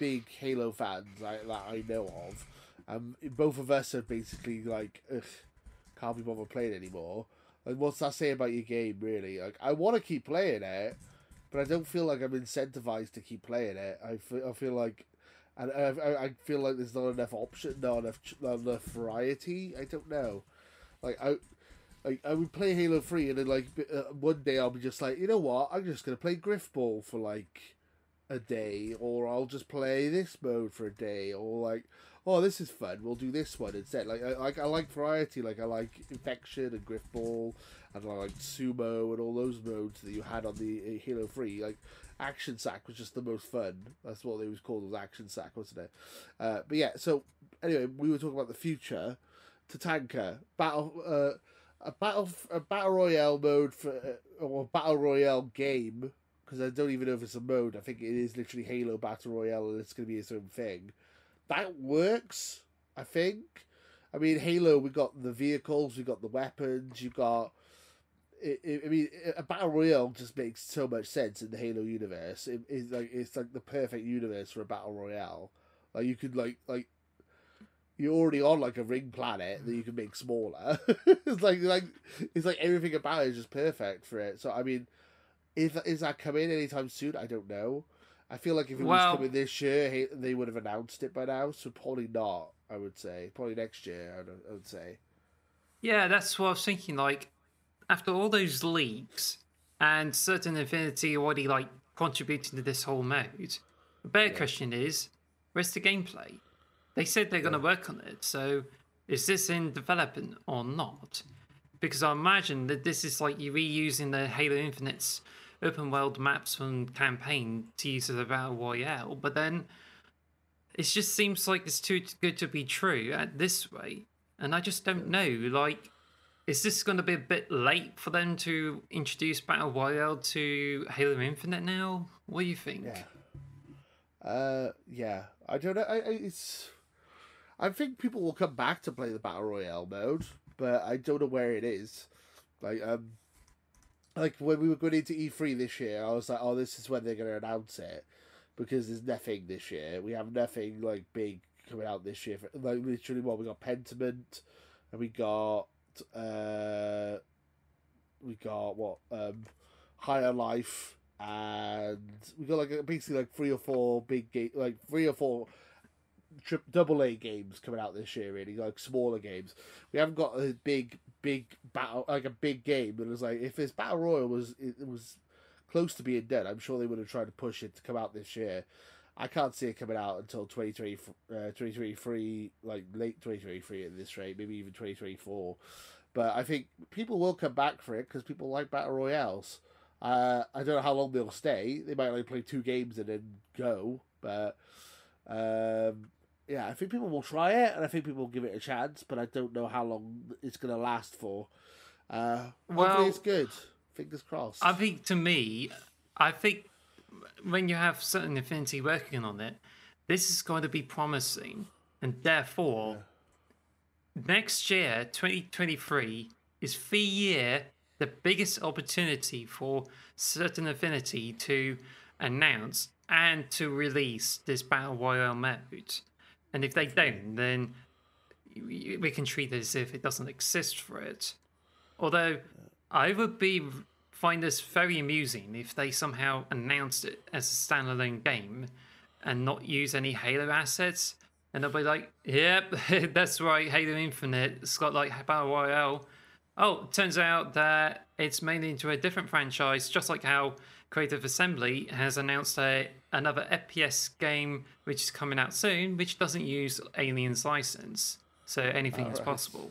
big Halo fans I, that I know of. Um, both of us are basically like, ugh, can't be bothered playing anymore. And what's that say about your game, really? Like, I want to keep playing it, but I don't feel like I'm incentivized to keep playing it. I feel, I feel like, and I, I, feel like there's not enough option, not enough, not enough variety. I don't know. Like I, I would play Halo Three, and then like uh, one day I'll be just like, you know what? I'm just gonna play Grifball for like a day, or I'll just play this mode for a day, or like, oh, this is fun. We'll do this one instead. Like, I like I like variety. Like I like Infection and Grifball, and I like Sumo and all those modes that you had on the uh, Halo Three. Like Action Sack was just the most fun. That's what they was called was Action Sack, wasn't it? Uh, but yeah. So anyway, we were talking about the future. Tatanka battle. Uh, a battle a battle royale mode for uh, or battle royale game because I don't even know if it's a mode. I think it is literally Halo Battle Royale and it's going to be its own thing. That works, I think. I mean, Halo, we got the vehicles, we got the weapons, you got. It, it, I mean, a battle royale just makes so much sense in the Halo universe. It, it's like it's like the perfect universe for a battle royale. Like you could like like you're already on like a ring planet that you can make smaller. it's like like it's like everything about it is just perfect for it. So I mean, if is that coming anytime soon? I don't know. I feel like if it Well- was coming this year, he- they would have announced it by now. So probably not. I would say probably next year. I would, I would say. Yeah, that's what I was thinking. Like, after all those leaks and Certain Affinity already like contributing to this whole mode, the better question is, where's the gameplay? They said they're going to work on it, so is this in development or not? Because I imagine that this is like you reusing the Halo Infinite's open world maps from campaign to use as a battle royale, but then it just seems like it's too good to be true at this rate. And I just don't know. Like, is this going to be a bit late for them to introduce Battle Royale to Halo Infinite now? What do you think? Yeah. Uh, yeah. I don't know. I it's. I think people will come back to play the battle royale mode, but I don't know where it is. Like um, like when we were going into E three this year, I was like, oh, this is when they're going to announce it, because there's nothing this year. We have nothing like big coming out this year. Like literally, what we got Pentiment, and we got uh, we got what um, High on Life, and we got like basically like three or four big game, like three or four trip double A games coming out this year. Really, like smaller games. We haven't got a big, big battle like a big game. But was like if this battle royal was it was close to being dead, I'm sure they would have tried to push it to come out this year. I can't see it coming out until 2020, uh, 2023, like late 2023 at this rate, maybe even 2024. But I think people will come back for it because people like battle royales. Uh, I don't know how long they'll stay. They might only play two games and then go. But um, yeah, I think people will try it and I think people will give it a chance. But I don't know how long it's going to last for. Uh, Well- hopefully it's good. Fingers crossed. I think to me, I think when you have Certain Affinity working on it, this is going to be promising. And therefore, next year, 2023, is the year the biggest opportunity for certain Affinity to announce and to release this Battle Royale mode. And if they don't, then we can treat it as if it doesn't exist for it. Although I would be find this very amusing if they somehow announced it as a standalone game and not use any Halo assets. And they'll be like, "Yep, that's right, Halo Infinite. It's got like Battle Royale." Oh, turns out that it's made into a different franchise, just like how Creative Assembly has announced a, another FPS game which is coming out soon, which doesn't use Alien's license. So anything is Alright. possible.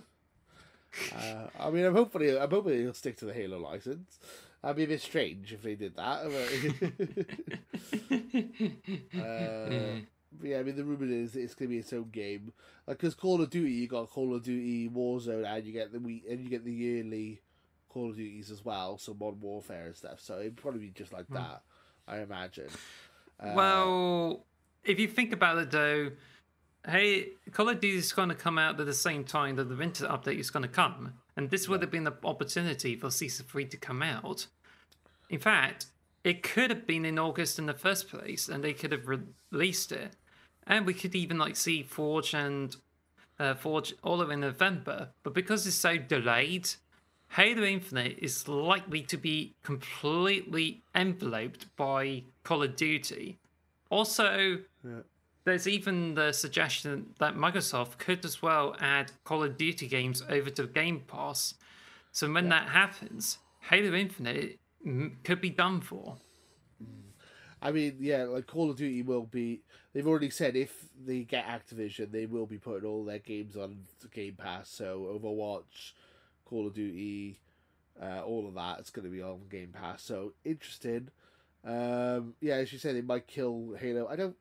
Uh, I mean, I'm hopefully, I'm hoping he'll stick to the Halo license. That'd be a bit strange if they did that. uh, yeah, I mean, the rumor is it's gonna be its own game. Like, because Call of Duty, you got Call of Duty Warzone, and you get the week, and you get the yearly Call of Duties as well. So Modern Warfare and stuff. So it'd probably be just like that, I imagine. Uh, well, if you think about it though, hey, Call of Duty is going to come out at the same time that the winter update is going to come, and this would have been the opportunity for Season Three to come out. In fact, it could have been in August in the first place, and they could have released it, and we could even like see Forge and uh, Forge all of in November. But because it's so delayed, Halo Infinite is likely to be completely enveloped by Call of Duty. Also, Yeah. there's even the suggestion that Microsoft could as well add Call of Duty games over to Game Pass. So when that happens, Halo Infinite could be done for. I mean, yeah, like Call of Duty will be. They've already said if they get Activision, they will be putting all their games on Game Pass. So Overwatch, Call of Duty, uh, all of that, it's going to be on Game Pass. So interesting. Um, yeah, as you said, they might kill Halo. I don't.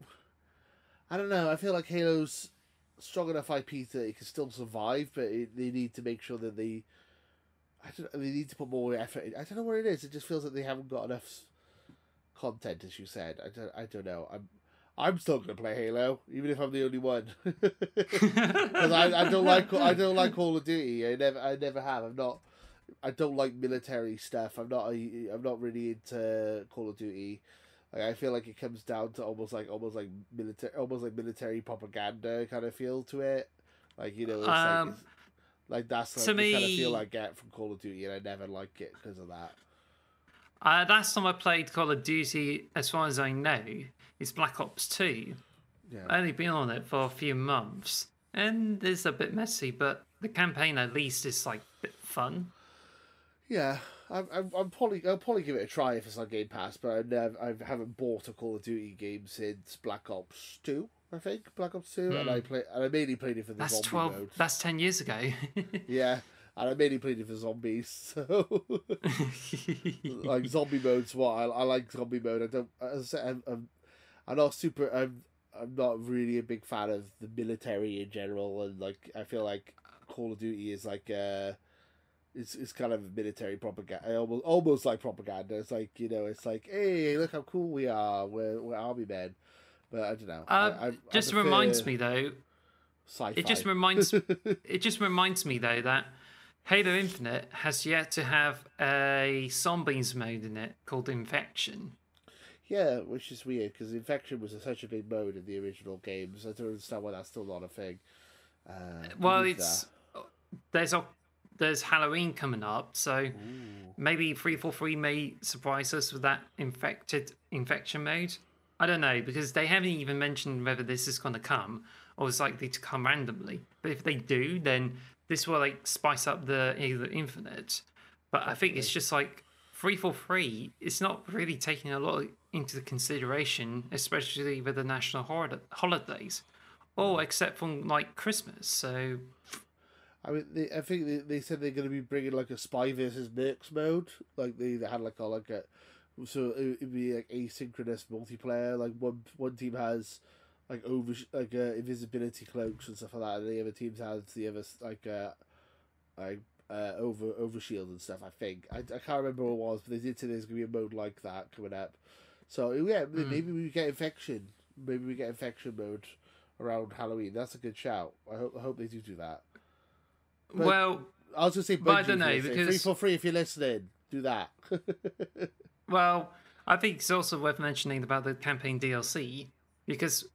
I don't know. I feel like Halo's strong enough IP that it can still survive, but it, they need to make sure that they. I don't. They need to put more effort. In. I don't know what it is. It just feels like they haven't got enough content, as you said. I don't. I don't know. I'm. I'm still gonna play Halo, even if I'm the only one, because I, I don't like I don't like Call of Duty. I never I never have. I'm not. I don't like military stuff. I'm not. A, I'm not really into Call of Duty. Like I feel like it comes down to almost like almost like military, almost like military propaganda kind of feel to it. Like you know, it's Um, like like that's like to the kind of feel I get from Call of Duty, and I never like it because of that. Uh, last time I played Call of Duty, as far as I know, is Black Ops 2. Yeah. I've only been on it for a few months, and it's a bit messy, but the campaign at least is like a bit fun. Yeah, I'm, I'm, I'm probably I'll probably give it a try if it's on Game Pass, but I never I haven't bought a Call of Duty game since Black Ops Two. I think Black Ops Two, and I play and I mainly played it for the Hmm. That's zombie 12, mode. that's 10 years ago. Yeah, and I mainly played it for zombies. So like zombie mode's what I, I like zombie mode. I don't. As I said, I'm, I'm, I'm not super. I'm I'm not really a big fan of the military in general, and like I feel like Call of Duty is like uh it's it's kind of military propaganda, almost almost like propaganda. It's like you know, it's like hey, look how cool we are. We're we're army men. But I don't know. Uh, I, I, just I reminds me though, Sci-fi. it just reminds it just reminds me though that Halo Infinite has yet to have a zombies mode in it called Infection. Yeah, which is weird because infection was such a big mode in the original games. I don't understand why that's still not a thing. Uh, Well, we it's there's a there's Halloween coming up, so maybe three four three may surprise us with that infected infection mode. I don't know because they haven't even mentioned whether this is going to come or it's likely to come randomly. But if they do, then this will like spice up the Halo Infinite. But I think it's just like three four three. It's not really taking a lot into consideration, especially with the national hol- holidays. Oh, except from like Christmas. So I mean, they, I think they, they said they're going to be bringing like a spy versus mercs mode. Like they, they had like a like a so it, it'd be like asynchronous multiplayer. Like one one team has like over like uh, invisibility cloaks and stuff like that, and the other teams has the other like uh like uh over over shield and stuff. I think I, I can't remember what it was, but they did say there's going to be a mode like that coming up. So yeah, maybe we get infection. Maybe we get infection mode around Halloween. That's a good shout. I hope I hope they do do that. But- well, I was gonna say, But I Bungie, don't know, if you're listening. because- 343 if you're listening, do that. Well, I think it's also worth mentioning about the campaign DLC because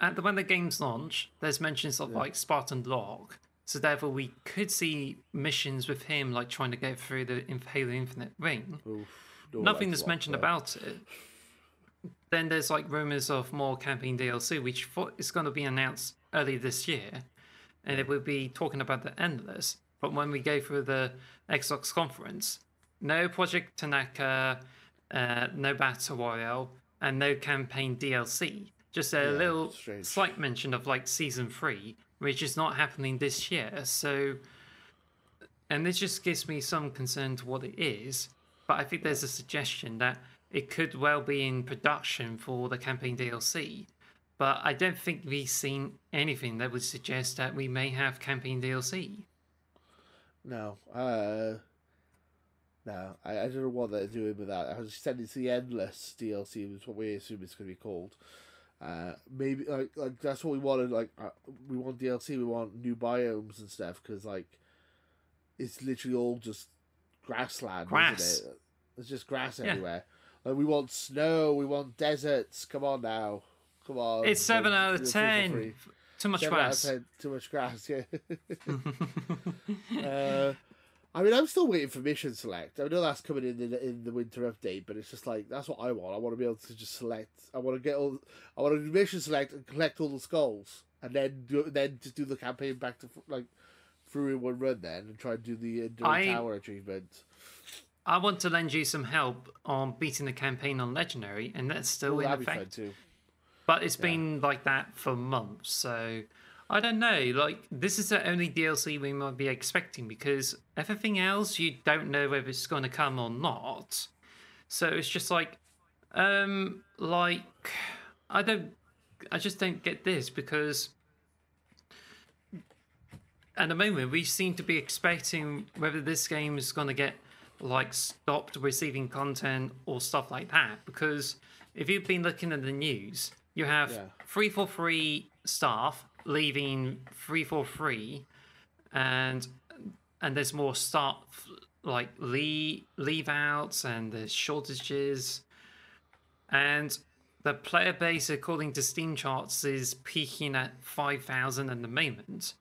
at the when the games launch, there's mentions of like Spartan Log. So therefore, we could see missions with him like trying to get through the Halo Infinite ring. Oof, Nothing that's, is mentioned about it. Then there's like rumors of more campaign DLC, which is going to be announced early this year, and it will be talking about the Endless. But when we go through the Xbox conference, no Project Tatanka, uh, no battle royale, and no campaign DLC. Just a Yeah, little strange. slight mention of like season three, which is not happening this year. So, and this just gives me some concern to what it is. But I think there's a suggestion that it could well be in production for the campaign DLC. But I don't think we've seen anything that would suggest that we may have campaign DLC. No, uh, no, I, I don't know what they're doing with that. I was said it's the endless DLC, is what we assume it's going to be called. Uh, maybe like like that's what we wanted. Like uh, we want DLC, we want new biomes and stuff because like it's literally all just grassland, Grass. it? There's just grass Yeah. everywhere. Like we want snow, we want deserts. Come on now, come on. It's seven Like, out of it free for ten. Too much Seven grass. 10, too much grass. Yeah. uh, I mean, I'm still waiting for mission select. I know that's coming in, in in the winter update, but it's just like that's what I want. I want to be able to just select. I want to get all. I want to do mission select and collect all the skulls, and then do then just do the campaign back to like through in one run then, and try and do the Enduring I- Tower achievement. I want to lend you some help on beating the campaign on Legendary, and that's still Oh, in that'd be fun effect. too. But it's been like that for months, so I don't know. Like this is the only DLC we might be expecting because everything else you don't know whether it's going to come or not. So it's just like, um, like I don't, I just don't get this because at the moment we seem to be expecting whether this game is going to get like stopped receiving content or stuff like that because if you've been looking at the news you have Yeah. 343 staff leaving 343 and and there's more staff like leave leave outs and there's shortages. And the player base according to steam charts is peaking at 5000 at the moment.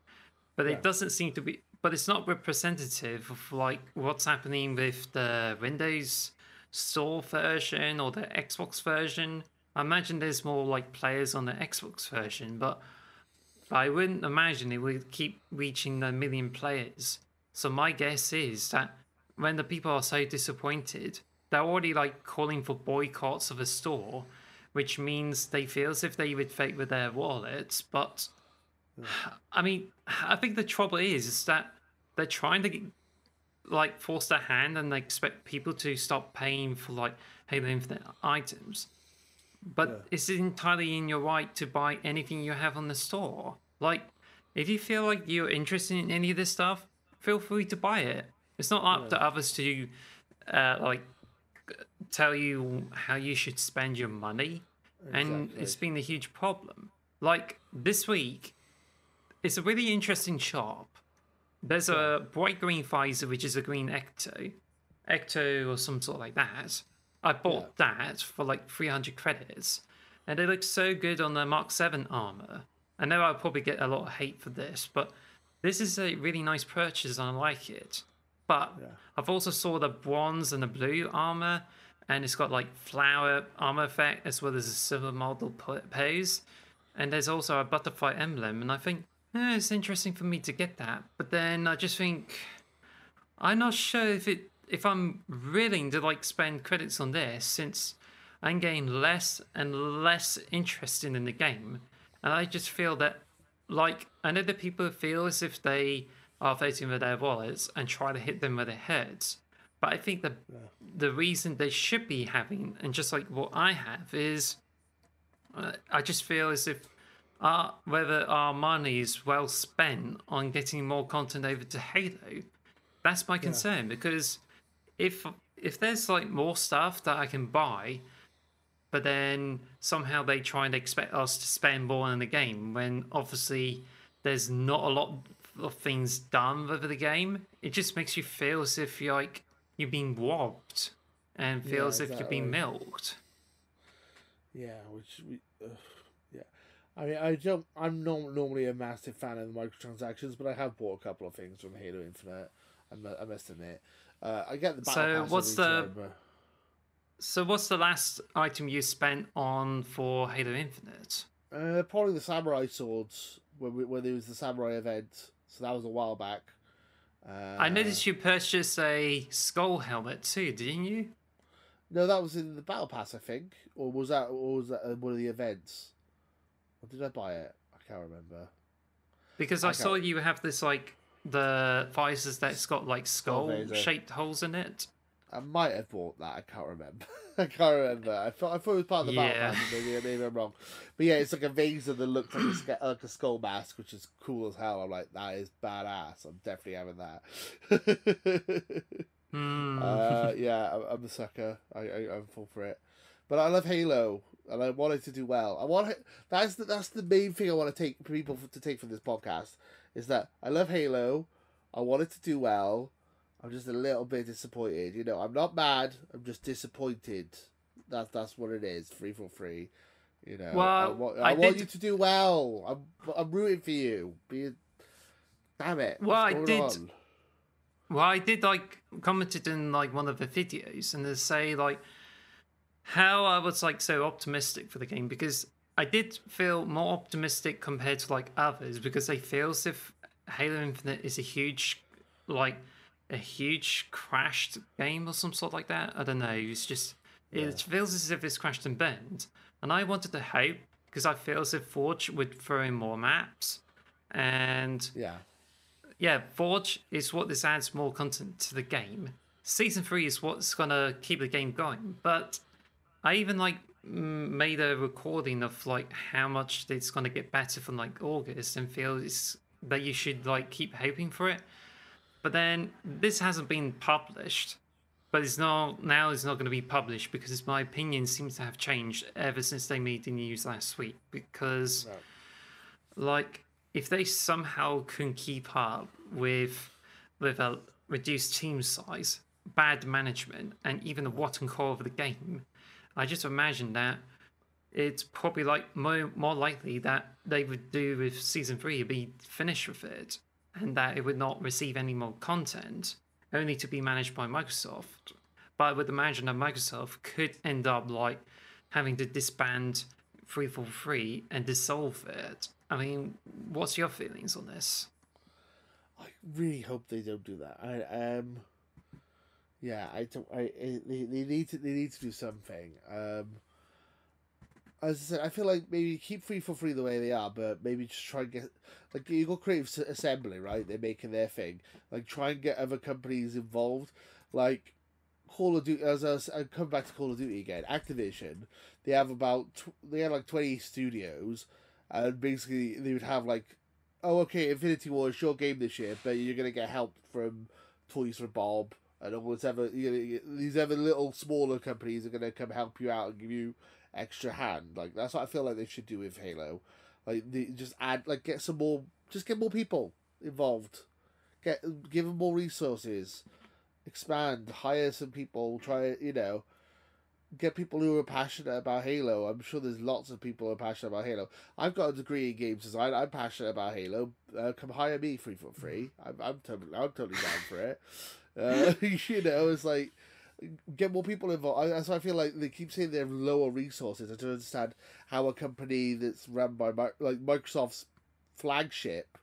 But Yeah. it doesn't seem to be but it's not representative of like what's happening with the windows store version or the xbox version. I imagine there's more like players on the xbox version but I wouldn't imagine it would keep reaching the million players. So my guess is that when the people are so disappointed, they're already like calling for boycotts of the store, which means they feel as if they would fake with their wallets. But I mean, I think the trouble is, is that they're trying to get, like force their hand and they expect people to stop paying for like Halo Infinite items. But it's entirely in your right to buy anything you have on the store. Like, if you feel like you're interested in any of this stuff, feel free to buy it. It's not up to others to, uh, like, tell you how you should spend your money. And it's been a huge problem. Like, this week, it's a really interesting shop. There's a bright green visor, which is a green Ecto, Ecto or some sort like that. I bought that for like 300 credits, and it looks so good on the Mark 7 armor. I know I'll probably get a lot of hate for this, but this is a really nice purchase and I like it. But I've also saw the bronze and the blue armor, and it's got like flower armor effect as well as a silver model po- pose. And there's also a butterfly emblem, and I think eh, it's interesting for me to get that. But then I just think I'm not sure if it if I'm willing to like spend credits on this since I'm getting less and less interested in the game, and I just feel that like I know that people feel as if they are voting with their wallets and try to hit them with their heads. but I think the the reason they should be having and just like what I have is uh, I just feel as if our, whether our money is well spent on getting more content over to Halo. That's my concern because if if there's like more stuff that I can buy, but then somehow they try and expect us to spend more in the game when obviously there's not a lot of things done with the game, it just makes you feel as if you're like you've been robbed and feel Yeah, as if you've been milked. Yeah, which we, uh, yeah. I mean, I don't. I'm not normally a massive fan of the microtransactions, but I have bought a couple of things from Halo Infinite. I must admit. Uh, I get the battle So pass what's the- So what's the last item you spent on for Halo Infinite? Uh, probably the samurai swords when we, when there was the samurai event. So that was a while back. Uh, I noticed you purchased a skull helmet too, didn't you? No, that was in the battle pass, I think, or was that, or was that uh, one of the events? Or did I buy it? I can't remember. Because I Okay. saw you have this like the visors that's got like skull visor. shaped holes in it. I might have bought that. I can't remember. I can't remember. I thought I thought it was part of the Yeah. pass. Maybe, maybe I'm wrong. But yeah, it's like a visor that looks like a, like a skull mask, which is cool as hell. I'm like, that is badass. I'm definitely having that. Hmm. uh, yeah, I'm, I'm a sucker. I, I I'm full for it. But I love Halo, and I want it to do well. I want it. That's the that's the main thing I want to take people to take from this podcast is that I love Halo. I want it to do well. I'm just a little bit disappointed. You know, I'm not mad. I'm just disappointed. That's that's what it is. 343. You know. I Well, want, I I want did- you to do well. I'm I'm rooting for you. Be. Damn it. Well, I did- on? Well, I did like commented in like one of the videos and they say like how I was like so optimistic for the game because I did feel more optimistic compared to like others because I feel as if Halo Infinite is a huge like a huge crashed game or some sort like that. I don't know. It's just it feels as if it's crashed and burned. And I wanted to hope because I feel as if Forge would throw in more maps and Yeah. yeah, Forge is what this adds more content to the game. Season three is what's gonna keep the game going. But I even like made a recording of like how much it's gonna get better from like August and feel it's, that you should like keep hoping for it. But then this hasn't been published. But it's not now. It's not going to be published because my opinion seems to have changed ever since they made the news last week. Because Right. like if they somehow can keep up with with a reduced team size, bad management, and even the what and core of the game, I just imagine that it's probably like more, more likely that they would do with season three be finished with it, and that it would not receive any more content, only to be managed by Microsoft. But I would imagine that Microsoft could end up like having to disband 343 and dissolve it. I mean, what's your feelings on this? I really hope they don't do that. I um, yeah, I don't. I I- they, they need to they need to do something. Um, as I said, I feel like maybe keep 343 the way they are, but maybe just try and get like you got Creative Assembly, right? They're making their thing. Like try and get other companies involved, like. Call of Duty, as I, was, I come back to Call of Duty again. Activision, they have about tw- they have like twenty studios, and basically they would have like oh, okay, Infinity Ward is your game this year, but you're gonna get help from Toys for Bob and all this ever you know, these other little smaller companies are gonna come help you out and give you extra hand. Like that's what I feel like they should do with Halo. Like they just add like get some more, just get more people involved, get give them more resources, expand, hire some people, try you know. Get people who are passionate about Halo. I'm sure there's lots of people who are passionate about Halo. I've got a degree in games design. I'm passionate about Halo. Uh, come hire me 343. I'm, I'm totally, I'm totally down for it. Uh, you know, it's like get more people involved. I, that's why I feel like they keep saying they have lower resources. I don't understand how a company that's run by like Microsoft's flagship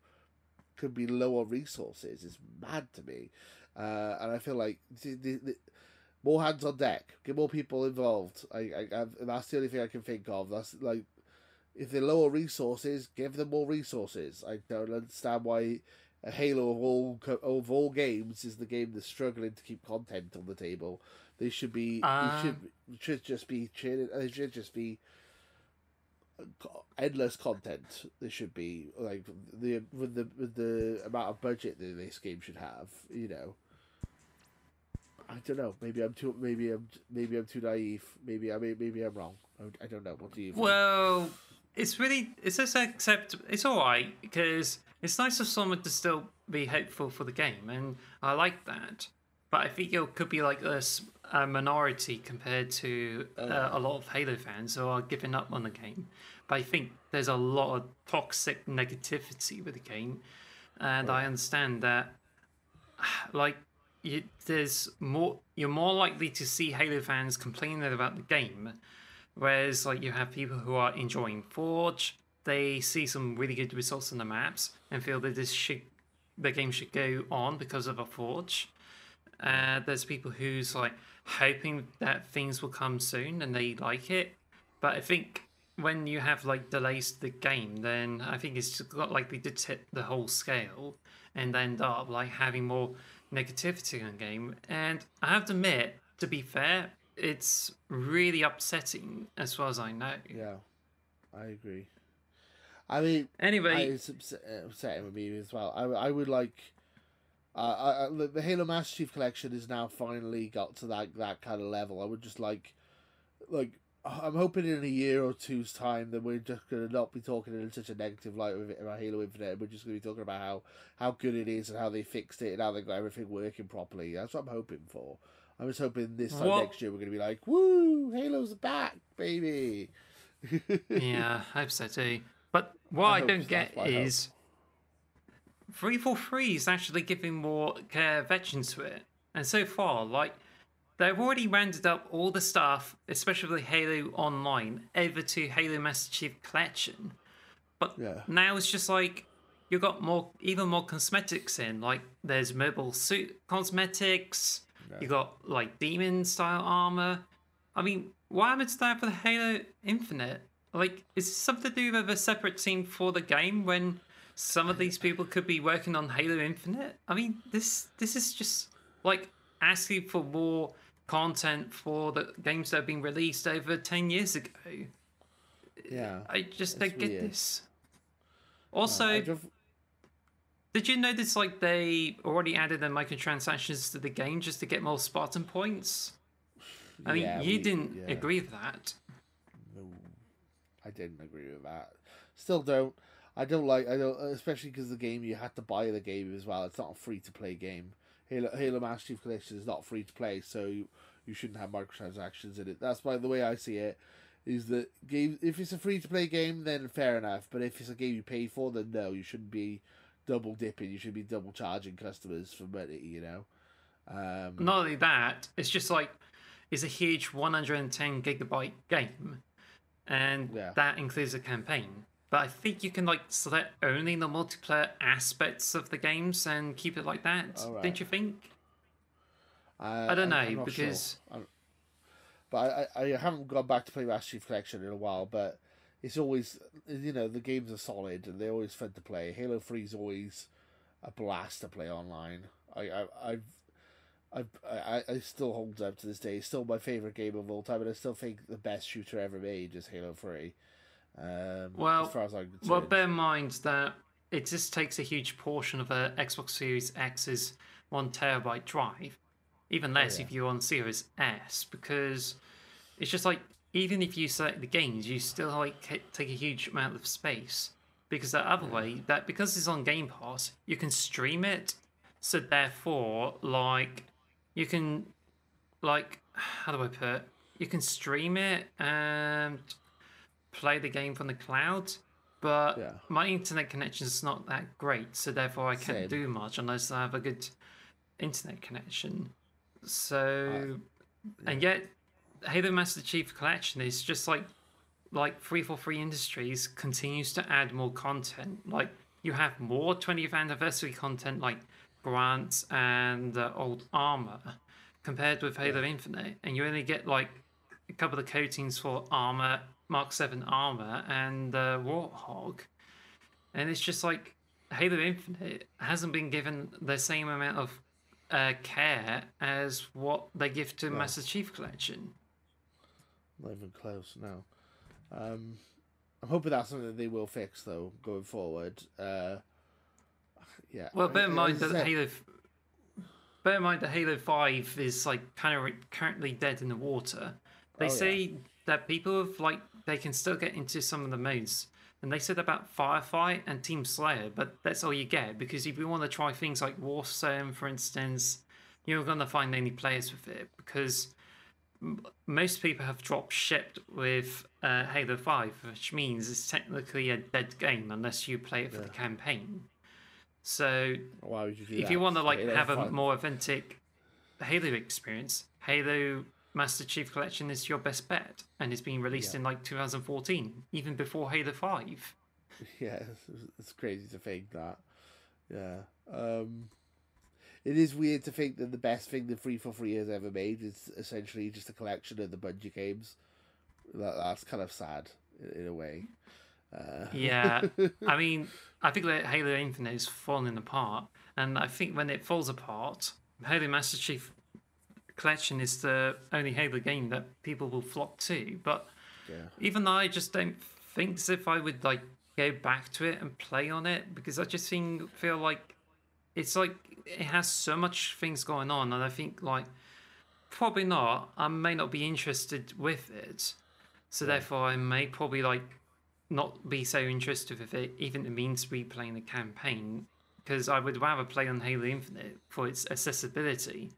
could be lower resources. It's mad to me, uh, and I feel like the, the, the, more hands on deck, get more people involved. I, I, I that's the only thing I can think of. That's like if they're lower resources, give them more resources. I don't understand why a Halo of all of all games is the game that's struggling to keep content on the table. They should be. Uh, they should should just be. cheering- They should just be endless content. There should be like the with the with the amount of budget that this game should have. You know. I don't know. Maybe I'm too. Maybe I'm. Maybe I'm too naive. Maybe I. Maybe I'm wrong. I, I don't know. What do you? Think? Well, it's really it's just accept it's all right because it's nice of someone to still be hopeful for the game, and I like that. But I think it could be like this a minority compared to uh, a lot of Halo fans who are giving up on the game. But I think there's a lot of toxic negativity with the game, and I understand that. Like, you, there's more. You're more likely to see Halo fans complaining about the game Whereas, like, you have people who are enjoying Forge, they see some really good results in the maps and feel that this should, the game should go on because of a Forge. Uh, there's people who's like hoping that things will come soon and they like it. But I think when you have like delays to the game, then I think it's just got likely to tip the whole scale and end up like having more negativity in the game. And I have to admit, to be fair, it's really upsetting as far as I know. Yeah, I agree. I mean, Anyway, it's upsetting with me as well. I, I would like. Uh, I, the Halo Master Chief Collection is now finally got to that that kind of level. I would just like, like, I'm hoping in a year or two's time that we're just gonna not be talking in such a negative light with it about Halo Infinite. We're just gonna be talking about how how good it is and how they fixed it and how they got everything working properly. That's what I'm hoping for. I was hoping this time What- next year we're gonna be like, "Woo, Halo's back, baby." yeah, I hope so too. But what I I, don't get that's what I hope. is 343 is actually giving more care veteran to it. And so far, like, they've already rounded up all the stuff, especially Halo Online, over to Halo Master Chief Collection. But Yeah. now it's just like you've got more, even more cosmetics in. Like, there's mobile suit cosmetics. You got like demon style armor. I mean, what happened to that for the Halo Infinite? Like, is this something to do with a separate team for the game when some of these people could be working on Halo Infinite? I mean, this this is just like asking for more content for the games that have been released over ten years ago. Yeah. I just don't get this. Also, I just- did you notice like they already added the microtransactions to the game just to get more Spartan points? I mean, Yeah, you we- didn't yeah. agree with that. I didn't agree with that. Still don't. I don't like. I don't, especially because the game you had to buy the game as well. It's not a free to play game. Halo, Halo Master Chief Collection is not free to play, so you, you shouldn't have microtransactions in it. That's by the way I see it. Is that game? If it's a free to play game, then fair enough. But if it's a game you pay for, then no, you shouldn't be double dipping. You should be double charging customers for money. You know. Um, Not only that, it's just like it's a huge 110 gigabyte game, and Yeah. that includes a campaign. But I think you can like select only the multiplayer aspects of the games and keep it like that. Alright. Don't you think? I, I don't I'm- I'm know sure. because I'm- but I, I I haven't gone back to play Master Chief Collection in a while. But it's always you know the games are solid and they're always fun to play. Halo Three is always a blast to play online. I I I've. I've, I, I still holds up to this day. It's still my favorite game of all time, and I still think the best shooter ever made is Halo Three. Um, Well, as far as I'm concerned, Well, bear in mind that it just takes a huge portion of a Xbox Series X's one terabyte drive, even less Oh, yeah. if you're on Series S, because it's just like even if you select the games, you still like take a huge amount of space. Because the other way, that because it's on Game Pass, you can stream it, so therefore, like you can, like how do I put? it? You can stream it and play the game from the cloud, but Yeah. my internet connection is not that great, so therefore I can't Same. do much unless I have a good internet connection. So, and yet, Halo Master Chief Collection is just like like 343 Industries continues to add more content. Like you have more 20th anniversary content like grants and uh, old armor compared with Halo Infinite, and you only get like a couple of coatings for armor, Mark 7 armor, and uh, Warthog. And it's just like Halo Infinite hasn't been given the same amount of uh, care as what they give to Master Chief Collection. Not even close. No. Um, I'm hoping that's something that they will fix though going forward. Uh, yeah. Well, bear in mind that Halo. Bear in mind that Halo Five is like kind of currently dead in the water. They Oh, yeah. say that people have like they can still get into some of the modes, and they said about Firefight and Team Slayer, but that's all you get because if you want to try things like Warzone, for instance, you're gonna find any players with it because most people have dropped shipped with uh, Halo Five, which means it's technically a dead game unless you play it for the campaign. So Why would you do if you want to like Halo have a more authentic Halo experience, Halo Master Chief Collection is your best bet, and it's being released in like 2014, even before Halo Five. yeah, it's, crazy to think that. Yeah. Um, it is weird to think that the best thing that 343 has ever made is essentially just a collection of the Bungie games. That, that's kind of sad in, in a way. Uh, Yeah, I mean, I think that Halo Infinite is falling apart, and I think when it falls apart, Halo Master Chief Collection is the only Halo game that people will flock to. But yeah. even though I just don't think as if I would like go back to it and play on it because I just think feel like it's like it has so much things going on, and I think like probably not. I may not be interested with it, so therefore I may probably like not be so interested with it, even if means replaying the campaign, because I would rather play on Halo Infinite for its accessibility.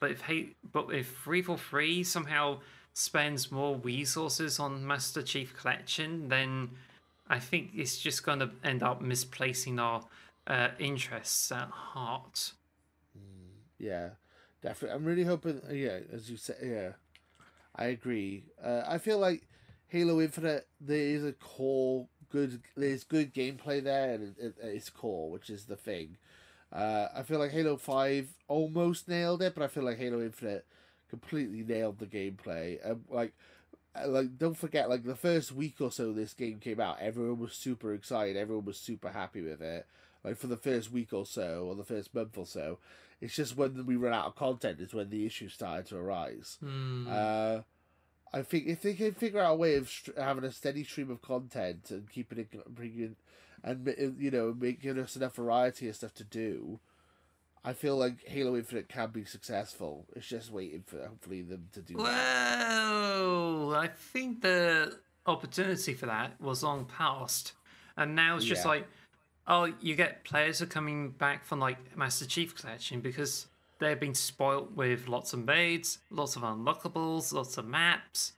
But if hey, but if 343 somehow spends more resources on Master Chief Collection, then I think it's just going to end up misplacing our uh, interests at heart. Yeah, definitely. I'm really hoping. Yeah, as you said, yeah, I agree. Uh, I feel like Halo Infinite there is a core good. There's good gameplay there, and it, it, it's core, which is the thing. Uh, I feel like Halo Five almost nailed it, but I feel like Halo Infinite completely nailed the gameplay. Um, like, uh, like don't forget, like the first week or so this game came out, everyone was super excited. Everyone was super happy with it. Like for the first week or so, or the first month or so, it's just when we run out of content is when the issues started to arise. Hmm. Uh, I think if they can figure out a way of str- having a steady stream of content and keeping it bringing, and you know making us enough variety of stuff to do, I feel like Halo Infinite can be successful. It's just waiting for hopefully them to do that. Well, I think the opportunity for that was long past, and now it's just Yeah. like, oh, you get players are coming back from like Master Chief Collection because they've been spoilt with lots of raids, lots of unlockables, lots of maps.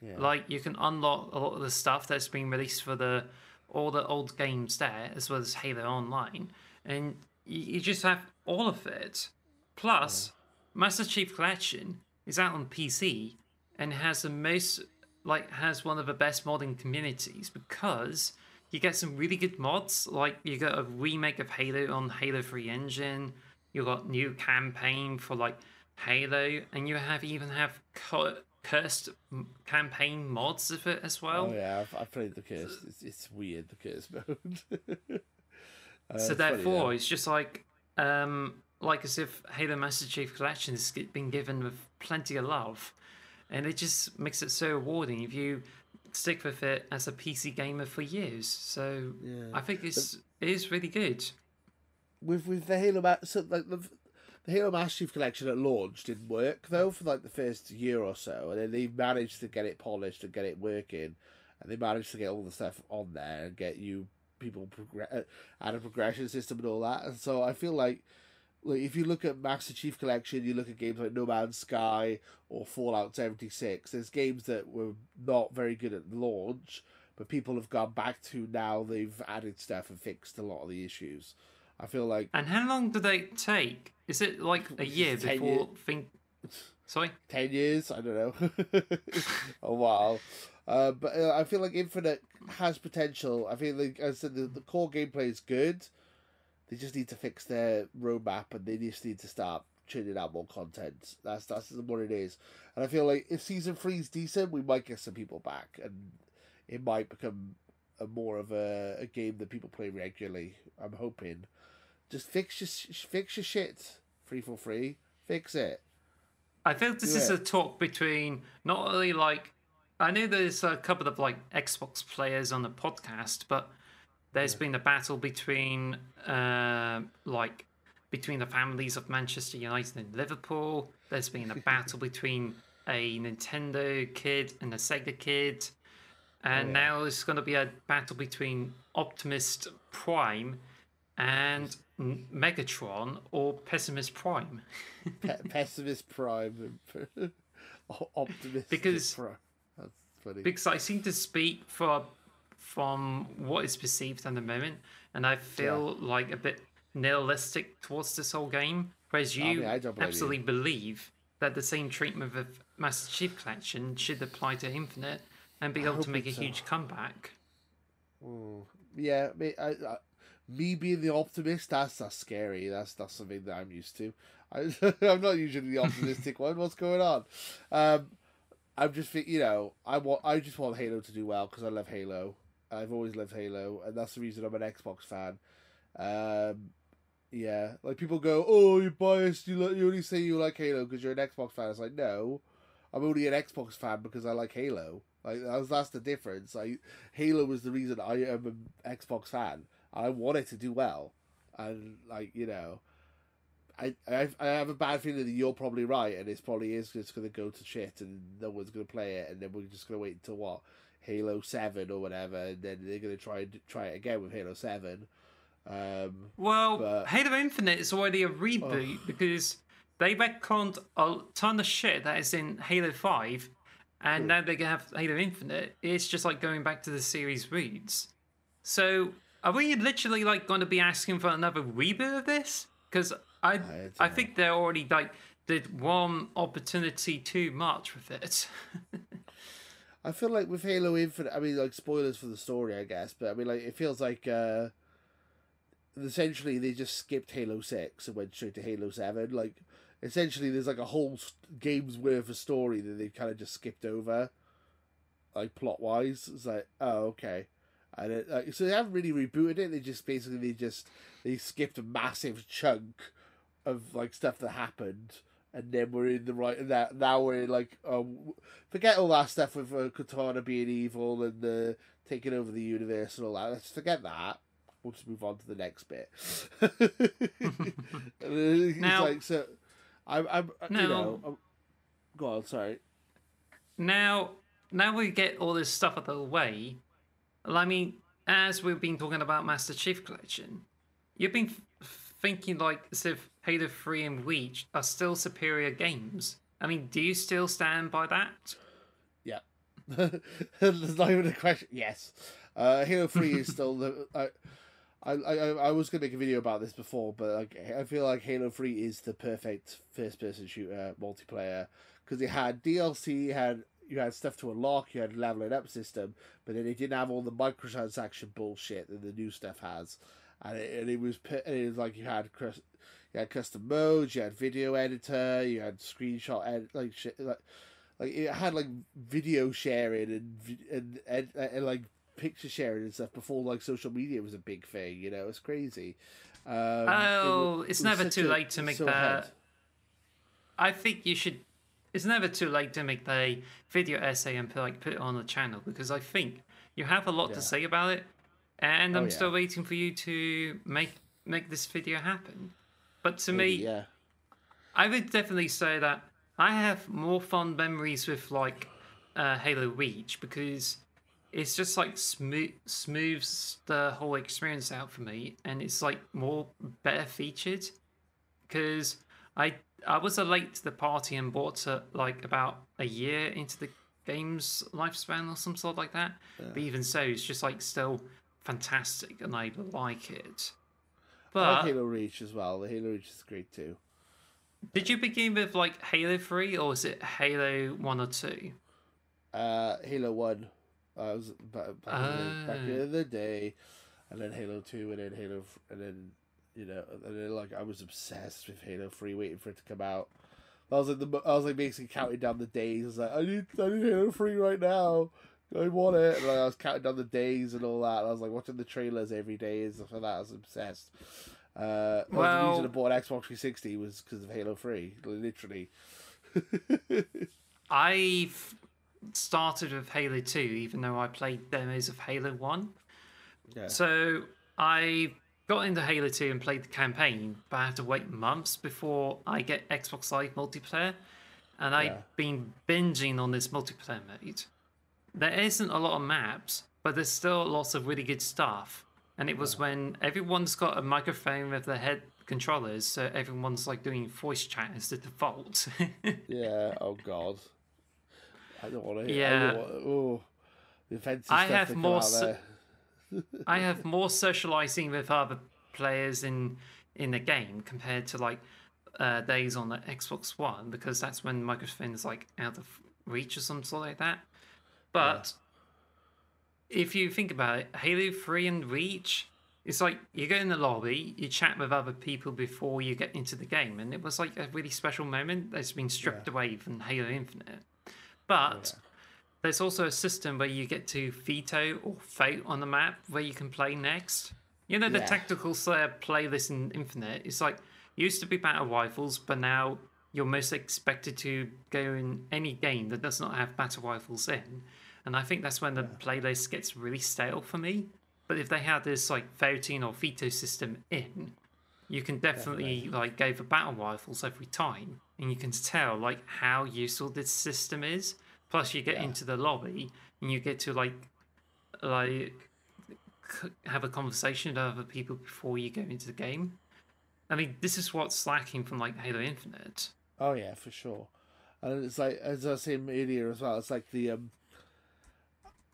Yeah. Like you can unlock a lot of the stuff that's been released for the all the old games there, as well as Halo Online, and you, you just have all of it. Plus, Master Chief Collection is out on PC and has the most like has one of the best modding communities because you get some really good mods. Like you got a remake of Halo on Halo 3 engine. You got new campaign for like Halo, and you have even have cu- cursed campaign mods of it as well. Oh yeah, I've, I've played the curse. It's, it's weird the curse mode. Uh, so it's funny, therefore, it's just like um like as if Halo Master Chief Collection has been given with plenty of love, and it just makes it so rewarding if you stick with it as a PC gamer for years. So Yeah. I think it's it is really good. With with the Halo Ma- so like the the Halo Master Chief Collection at launch didn't work though for like the first year or so, and then they managed to get it polished and get it working, and they managed to get all the stuff on there and get you people progress uh, add a progression system and all that. And so I feel like. Like if you look at Master Chief Collection, you look at games like No Man's Sky or Fallout seventy six. There's games that were not very good at launch, but people have gone back to now. They've added stuff and fixed a lot of the issues. I feel like And how long do they take? Is it like a year before year- think? Sorry. ten years. I don't know, a while. Uh, but uh, I feel like Infinite has potential. I feel like as I said, the, the core gameplay is good. They just need to fix their roadmap, and they just need to start churning out more content. That's that's what it is. And I feel like if season three is decent, we might get some people back, and it might become a more of a, a game that people play regularly. I'm hoping. Just fix your fix your shit. 343. Fix it. I think this Do is it. a talk between not only like I know there's a couple of like Xbox players on the podcast, but there's been a battle between uh, like between the families of Manchester United and Liverpool. There's been a battle between a Nintendo kid and a Sega kid. And yeah. now there's going to be a battle between Optimist Prime and Megatron or Pessimist Prime. Pe- pessimist prime and optimistic Because- prime. That's funny. because I seem to speak for from what is perceived at the moment, and I feel like a bit nihilistic towards this whole game. Whereas you mean, I don't blame you. absolutely believe that the same treatment of Master Chief Collection should apply to Infinite and be able to make a so. huge comeback. Mm. Yeah, I, I, me being the optimist, that's that's scary. That's that's something that I'm used to. I, I'm not usually the optimistic one. What's going on? Um, I'm just you know I want I just want Halo to do well because I love Halo. I've always loved Halo, and that's the reason I'm an Xbox fan. Um, yeah, like people go, "Oh, you're biased. You like, you only say you like Halo because you're an Xbox fan." It's like, no, I'm only an Xbox fan because I like Halo. Like that's, that's the difference. I Halo was the reason I am an Xbox fan. I want it to do well, and like you know, I I, I have a bad feeling that you're probably right, and it's probably is just going to go to shit, and no one's going to play it, and then we're just going to wait until what Halo Seven or whatever, and then they're going to try and try it again with Halo Seven. Um, Well, but- Halo Infinite is already a reboot because they retconned a ton of shit that is in Halo 5, and now they're going to have Halo Infinite. It's just like going back to the series roots. So, are we literally like going to be asking for another reboot of this? Because I, don't I think they already like did one opportunity too much with it. I feel like with Halo Infinite, I mean, like spoilers for the story, I guess, but I mean, like it feels like uh essentially they just skipped Halo Six and went straight to Halo Seven. Like essentially, there's like a whole game's worth of story that they kind of just skipped over, like plot wise. It's like, oh okay, and it, like so they haven't really rebooted it. They just basically they just they skipped a massive chunk of like stuff that happened and then we're in the right now. Now we're in like um, forget all that stuff with uh, Cortana being evil and uh, taking over the universe and all that. Let's forget that. We'll just move on to the next bit. It's Now- like so, I'm, I'm you Now- know, I'm, go on. Sorry. Now, now we get all this stuff out of the way. I mean, as we've been talking about Master Chief Collection, you've been f- thinking like as if Halo 3 and Reach are still superior games. I mean, do you still stand by that? Yeah. There's not even a question. Yes. Uh, Halo 3 is still the. I, I, I, I was going to make a video about this before, but like I feel like Halo 3 is the perfect first person shooter multiplayer because it had DLC, had you had stuff to unlock, you had a leveling up system, but then it didn't have all the microtransaction bullshit that the new stuff has. And it, and it was and it was like you had you had custom modes, you had video editor, you had screenshot edit, like shit, like like it had like video sharing and and, and, and like picture sharing and stuff before like social media was a big thing. You know, it's crazy. Um, Oh, it it's was never too a- late to make that. ahead. I think you should. It's never too late to make the video essay and put, like put it on the channel because I think you have a lot Yeah. to say about it, and Oh, I'm yeah. still waiting for you to make make this video happen. But to Maybe, me, yeah, I would definitely say that I have more fond memories with like uh, Halo Reach because it's just like smooth smooths the whole experience out for me, and it's like more better featured. Because I I was a late to the party and bought it like about a year into the game's lifespan or some sort like that. But even so, it's just like still fantastic, and I like it. I like Halo Reach as well. The Halo Reach is great too. Did you begin with like Halo 3 or was it Halo 1 or 2? Uh, Halo One, I was back, back, in the, back in the day, and then Halo Two, and then Halo, and then you know, and then like I was obsessed with Halo Three, waiting for it to come out. I was like the, I was like basically counting down the days. I was like, I need, I need Halo Three right now. I want it. And like, I was counting down the days and all that. And I was like watching the trailers every day and stuff like that. I was obsessed. Uh, well, the reason I bought an Xbox 360 was because of Halo 3, literally. I've started with Halo 2 even though I played demos of Halo 1. Yeah. So I got into Halo 2 and played the campaign, but I have to wait months before I get Xbox Live multiplayer. And I've been binging on this multiplayer mode. There isn't a lot of maps, but there's still lots of really good stuff. And it was when everyone's got a microphone with their head controllers, so everyone's like doing voice chat as the default. Yeah. Oh God. I don't want to. hear Yeah. Oh, the offensive I stuff have more out so- there. I have more socializing with other players in in the game compared to like uh, days on the Xbox One because that's when microphone is like out of reach or something like that. But if you think about it, Halo Three and Reach It's like you go in the lobby, you chat with other people before you get into the game, and it was like a really special moment that's been stripped away from Halo Infinite. But there's also a system where you get to veto or vote on the map where you can play next. You know the Yeah. tactical Slayer playlist in Infinite. It's like used to be battle rifles, but now you're most expected to go in any game that does not have battle rifles in. And I think that's when the playlist gets really stale for me. But if they had this like voting or veto system in, you can definitely like go for battle rifles every time, and you can tell like how useful this system is. Plus, you get into the lobby and you get to like like have a conversation with other people before you go into the game. I mean, this is what's lacking from like Halo Infinite. Oh yeah, for sure. And it's like as I was saying earlier as well. It's like the um,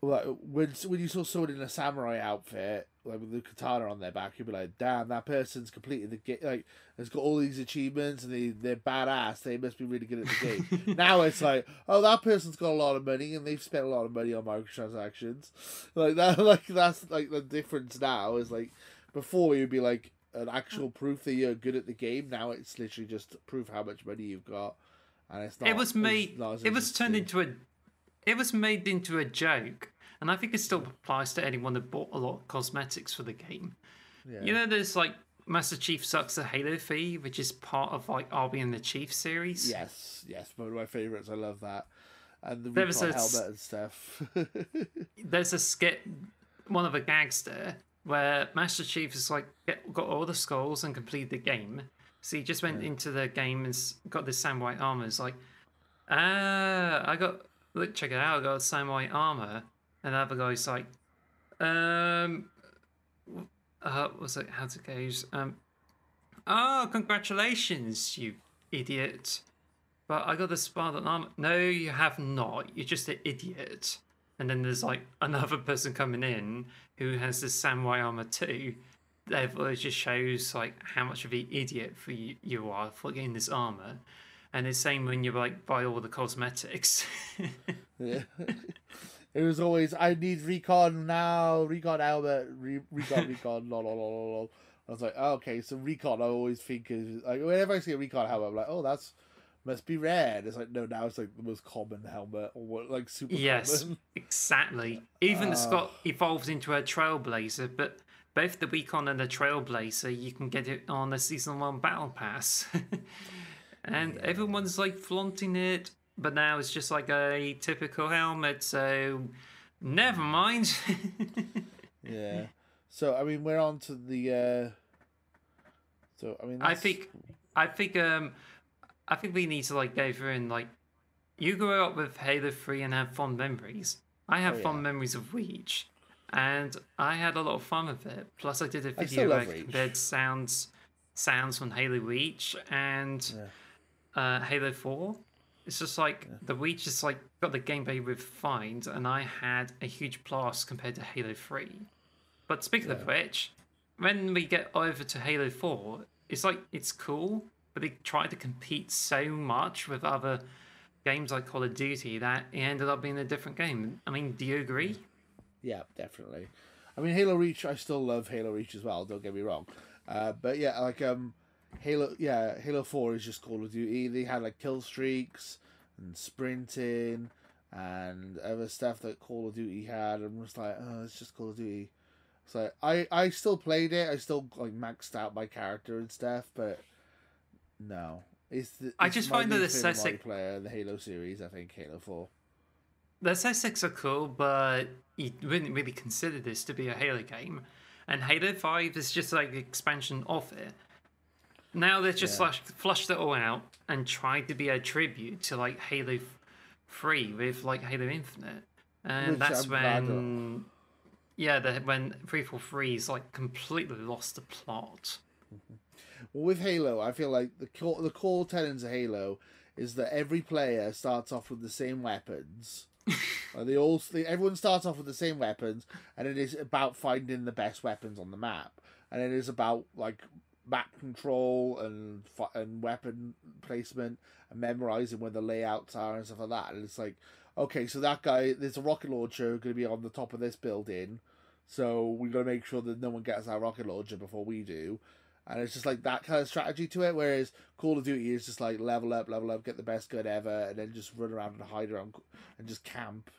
like when when you saw someone in a samurai outfit, like with the katana on their back, you'd be like, "Damn, that person's completed the game. Like, has got all these achievements and they they're badass. They must be really good at the game." now it's like, "Oh, that person's got a lot of money and they've spent a lot of money on microtransactions." Like that, like that's like the difference now is like before you'd be like an actual proof that you're good at the game. Now it's literally just proof how much money you've got, and it's not. it was made. It was turned into a. It was made into a joke, and I think it still applies to anyone that bought a lot of cosmetics for the game. Yeah. You know, there's like Master Chief sucks a Halo fee, which is part of like Arby and the Chief series. Yes, yes, one of my favorites. I love that, and the There was a helmet and stuff. There's a skit, one of the gags there, where Master Chief has like get, got all the skulls and completed the game. So he just went into the game and got this samurai armor. It's like, ah, I got look, check it out. I got samurai armor, and the other guy's like, um, uh, what's it? How's it goes? Um, oh, congratulations, you idiot! But I got the Spartan armor. No, you have not. You're just an idiot. And then there's like another person coming in who has the samurai armor too. Therefore, it just shows like how much of an idiot for you, you are for getting this armor. And it's same when you like buy all the cosmetics. Yeah. it was always I need recon now, recon helmet, re- recon, recon, lol, lol, lol, lol. I was like, oh, okay, so recon. I always think is like whenever I see a recon helmet, I'm like, oh, that's must be rare. And it's like no, now it's like the most common helmet or what, like super yes, common. exactly. Even it's Ah. got evolved into a trailblazer, but both the Recon and the Trailblazer, you can get it on the season one battle pass. And everyone's like flaunting it, but now it's just like a typical helmet, so never mind. Yeah. So I mean, we're on to the. uh So I mean, I think I think um I think we need to like go through and like you grew up with Halo 3 and have fond memories. I have Oh, fond memories of Reach. And I had a lot of fun with it. Plus I did a video where love I compared sounds sounds from Halo Reach and uh, Halo 4. It's just like the Reach is like got the gameplay refined and I had a huge blast compared to Halo 3. But speaking of which, when we get over to Halo 4, it's like it's cool, but they tried to compete so much with other games like Call of Duty that it ended up being a different game. I mean, do you agree? Yeah, definitely. I mean, Halo Reach. I still love Halo Reach as well. Don't get me wrong. Uh, but yeah, like um, Halo. Yeah, Halo Four is just Call of Duty. They had like kill streaks and sprinting and other stuff that Call of Duty had. I'm just like, oh, it's just Call of Duty. So I I still played it. I still like maxed out my character and stuff, but no. It's the, I just find that the favorite player in the Halo series. I think Halo Four. The SSX are cool, but you wouldn't really consider this to be a Halo game. And Halo 5 is just like the expansion of it. Now they've just Yeah. flushed, flushed it all out and tried to be a tribute to like Halo 3 with like Halo Infinite. And Which that's I'm when. Yeah, the, when 343 is like completely lost the plot. Well, with Halo, I feel like the core, the core tenets of Halo is that every player starts off with the same weapons. Uh, they all they, everyone starts off with the same weapons, and it is about finding the best weapons on the map, and it is about like map control and and weapon placement and memorizing where the layouts are and stuff like that. And it's like, okay, so that guy, there's a rocket launcher going to be on the top of this building, So we got to make sure that no one gets our rocket launcher before we do. And it's just like that kind of strategy to it. Whereas Call of Duty is just like level up, level up, get the best gun ever, and then just run around and hide around and just camp.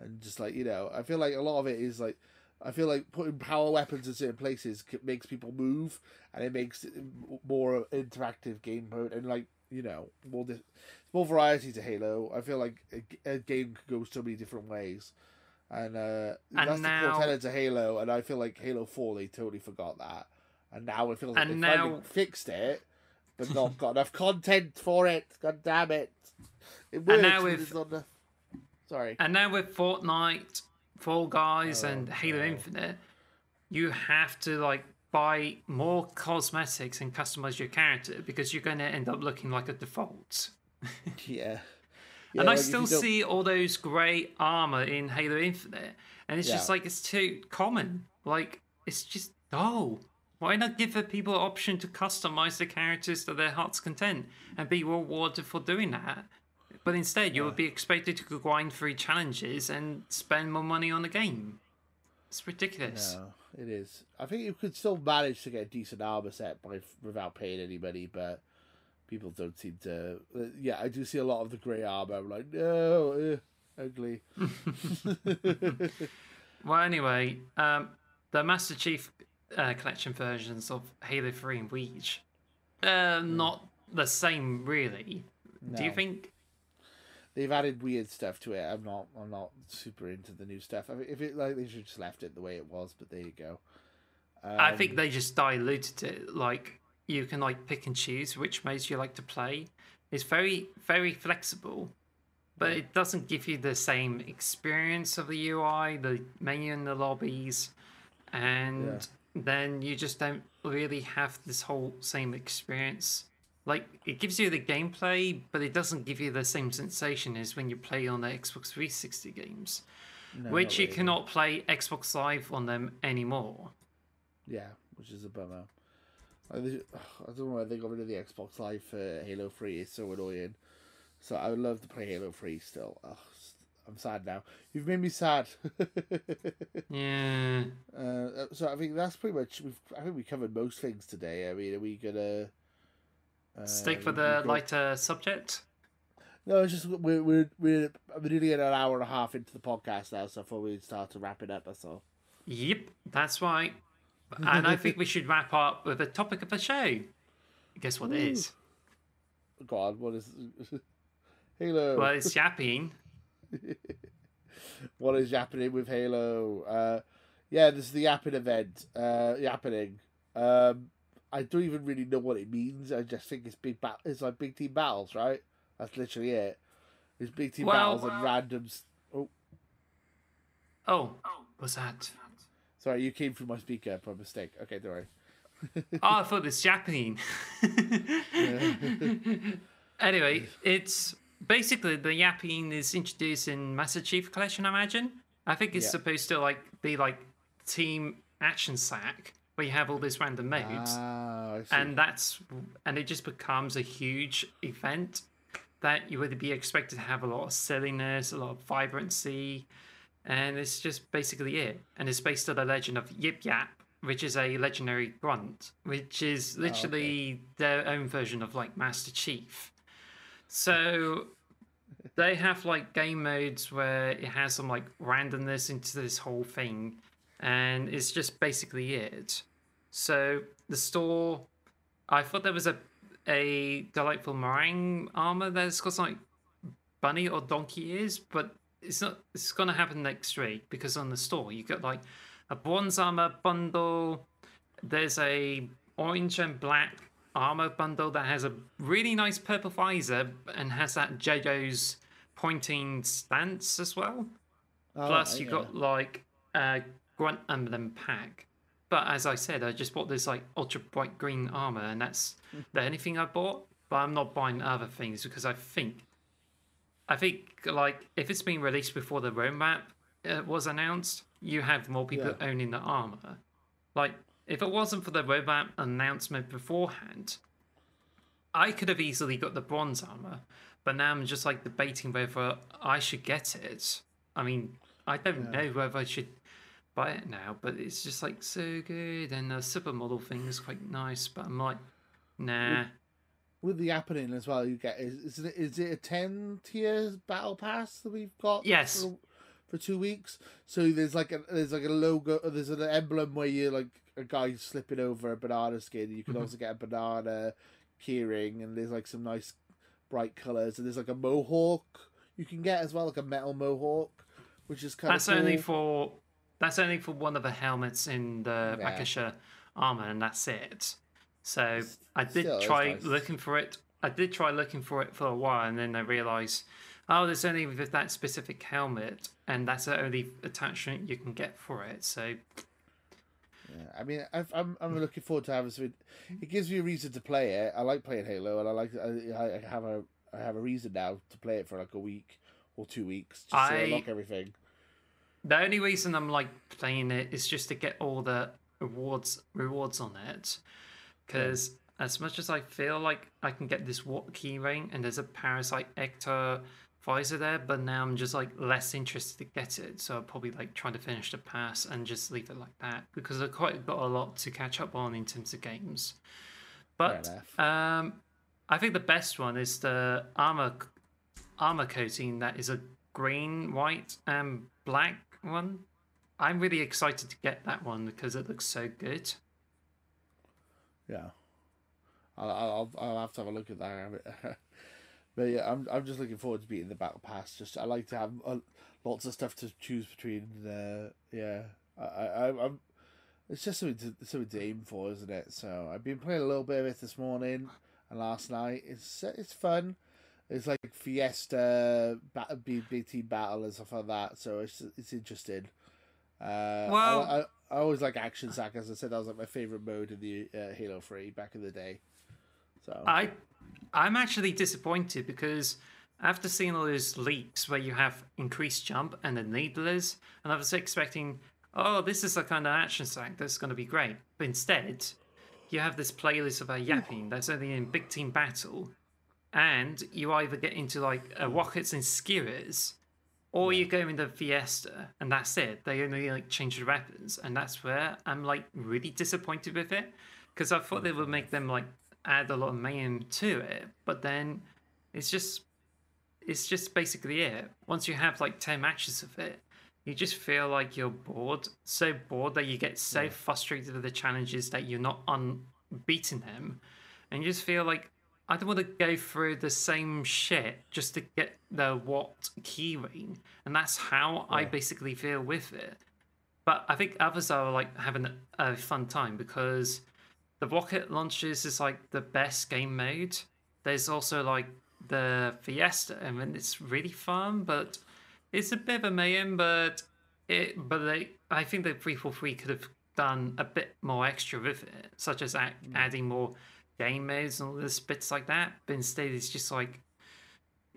And just like, you know, I feel like a lot of it is like, I feel like putting power weapons in certain places makes people move and it makes it more interactive game mode and like, you know, more, di- more variety to Halo. I feel like a, a game could go so many different ways. And, uh, And that's the now- core tenet to Halo. And I feel like Halo 4, they totally forgot that and now it feels like And they finally fixed it, but not got enough content for it. God damn it! It works. now but with- it's not enough. Sorry. And now with Fortnite, Fall Guys, Oh, and Halo no. Infinite, you have to like buy more cosmetics and customize your character because you're going to end up looking like a default. Yeah. and I like, if still see all those grey armor in Halo Infinite, and it's just like it's too common. Like it's just oh, why not give the people an option to customize the characters to their heart's content and be rewarded for doing that? But instead, you would be expected to grind through challenges and spend more money on the game. It's ridiculous. No, it is. I think you could still manage to get a decent armor set by, without paying anybody, but people don't seem to. Uh, yeah, I do see a lot of the grey armor. I'm like, no, uh, ugly. Well, anyway, um, the Master Chief uh, Collection versions of Halo 3 and Reach, uh, not the same, really. Do you think? They've added weird stuff to it. I'm not. I'm not super into the new stuff. I mean, if it like they should just left it the way it was, but there you go. I think Um, they just diluted it. Like you can like pick and choose which modes you like to play. It's very very flexible, but it doesn't give you the same experience of the UI, the menu and the lobbies, and then you just don't really have this whole same experience. Like it gives you the gameplay, but it doesn't give you the same sensation as when you play on the Xbox 360 games, no, which you really. cannot play Xbox Live on them anymore. Yeah, which is a bummer. I don't know why they got rid of the Xbox Live for Halo Three. It's so annoying. So I would love to play Halo Three still. Ugh, I'm sad now. You've made me sad. Yeah. uh, so I think that's pretty much. We've, I think we covered most things today. I mean, are we gonna uh, Stick for the got- lighter subject. No, it's just we're we're we're nearly an hour and a half into the podcast now, so I thought we'd start to wrap it up. That's all. Yep, that's right. And I think we should wrap up with the topic of the show. Guess what it is? God, what is Halo? Well, it's yapping. what is happening with Halo? Uh, yeah, this is the yapping event. Uh, yappening. Um, I don't even really know what it means. I just think it's big. Ba- it's like big team battles, right? That's literally it. It's big team Well- battles and randoms. Oh, Oh, what's that? sorry, you came through my speaker by mistake. Okay, don't worry. Oh, I thought it's Japanese. anyway, it's basically the yapping is introduced in Master Chief Collection, I imagine. I think it's Yeah. supposed to like be like team action sack where you have all these random modes. Ah, and that's and it just becomes a huge event that you would be expected to have a lot of silliness, a lot of vibrancy, and it's just basically it. And it's based on the legend of Yip Yap, which is a legendary grunt, which is literally their own version of like Master Chief. So they have like game modes where it has some like randomness into this whole thing, and it's just basically it. So the store, I thought there was a a delightful meringue armor that's got like bunny or donkey ears, but it's not. It's gonna happen next week because on the store you got like a bronze armor bundle. There's a orange and black armor bundle that has a really nice purple visor and has that JoJo's pointing stance as well. Oh, Plus, you yeah. got like a grunt emblem pack. But as I said, I just bought this like ultra bright green armor, and that's the only thing I bought. But I'm not buying other things because I think, I think like if it's been released before the roadmap uh, was announced, you have more people Yeah. owning the armor. Like if it wasn't for the roadmap announcement beforehand, I could have easily got the bronze armor. But now I'm just like debating whether I should get it. I mean, I don't know whether I should buy it now, but it's just like so good, and the supermodel thing is quite nice. But I'm like, nah. With the happening as well, you get is is it, is it a ten tier battle pass that we've got? Yes. For, for two weeks, so there's like a there's like a logo, there's an emblem where you're like a guy slipping over a banana skin. You can Mhm. also get a banana keyring, and there's like some nice bright colors, and there's like a mohawk you can get as well, like a metal mohawk, which is kind That's of cool. only for that's only for one of the helmets in the Yeah. Rakshasa armor, and that's it. So I did still, try nice. looking for it. I did try looking for it for a while, and then I realized, oh, there's only with that specific helmet, and that's the only attachment you can get for it. So Yeah, I mean, I've, I'm I'm looking forward to having something. It gives me a reason to play it. I like playing Halo, and I like I, I have a I have a reason now to play it for like a week or two weeks just I- to unlock everything. The only reason I'm like playing it is just to get all the rewards rewards on it, because as much as I feel like I can get this water key ring and there's a parasite ector visor there, but now I'm just like less interested to get it, so I'll probably like try to finish the pass and just leave it like that because I've quite got a lot to catch up on in terms of games. But um, I think the best one is the armor armor coating that is a green, white, and black one. I'm really excited to get that one because it looks so good. Yeah, I'll, I'll I'll have to have a look at that. but yeah, I'm I'm just looking forward to beating the battle pass. Just I like to have uh, lots of stuff to choose between. Uh, yeah, I, I I'm. It's just something to something to aim for, isn't it? So I've been playing a little bit of it this morning and last night. It's it's fun. It's like Fiesta, ba- big big battle and stuff like that. So it's it's interesting. Uh, Well- I, I, I always like action sack. As I said, that was like my favorite mode in the uh, Halo Three back in the day. So I, I'm actually disappointed because after seeing all those leaks where you have increased jump and the needlers, and I was expecting, oh, this is the kind of action sack that's going to be great. But instead, you have this playlist of about yapping that's only in big team battle, and you either get into like uh, rockets and skewers, or you go in the Fiesta, and that's it. They only like change the weapons, and that's where I'm like really disappointed with it because I thought they would make them like add a lot of mayhem to it, but then it's just it's just basically it. Once you have like ten matches of it, you just feel like you're bored, so bored that you get so frustrated with the challenges that you're not unbeating them, and you just feel like I don't want to go through the same shit just to get the what keyring, and that's how I basically feel with it. But I think others are like having a fun time because the rocket launches is like the best game mode. There's also like the Fiesta, and then it's really fun, but it's a bit of a mayhem. But it, but they, I think the three four three could have done a bit more extra with it, such as mm. adding more game modes and all this bits like that. But instead, it's just like,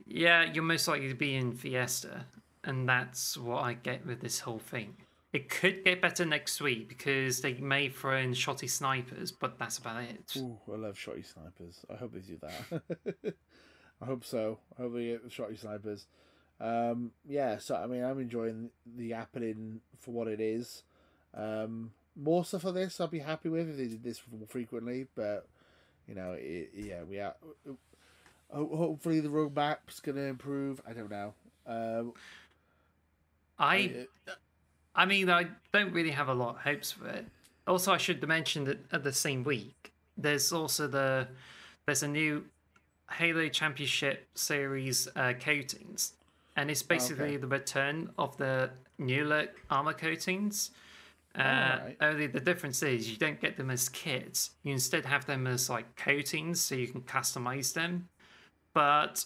yeah, you're most likely to be in Fiesta, and that's what I get with this whole thing. It could get better next week because they may throw in shotty snipers, but that's about it. Ooh, I love shotty snipers. I hope they do that. I hope so. I hope they get shotty snipers. Um, yeah, so I mean, I'm enjoying the happening for what it is. Um, more stuff of this, I'd be happy with if they did this more frequently. But you know, it, yeah, we are. Hopefully, the roadmap's gonna improve. I don't know. Um, I, I mean, I don't really have a lot of hopes for it. Also, I should mention that at the same week, there's also the there's a new Halo Championship Series uh, coatings, and it's basically the return of the new look armor coatings. Uh, Alright. Only the difference is you don't get them as kits. You instead have them as like coatings, so you can customize them. But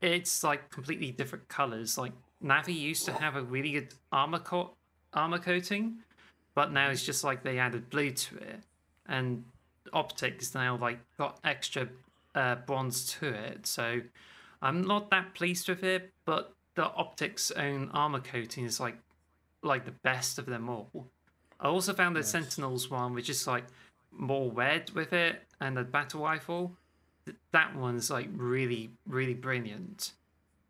it's like completely different colors. Like Navi used to have a really good armor co- armor coating, but now it's just like they added blue to it, and OpTic's now like got extra uh, bronze to it. So I'm not that pleased with it, but the OpTic's own armor coating is like like the best of them all. I also found the Sentinels one, which is like more red with it, and the battle rifle. That one's like really, really brilliant.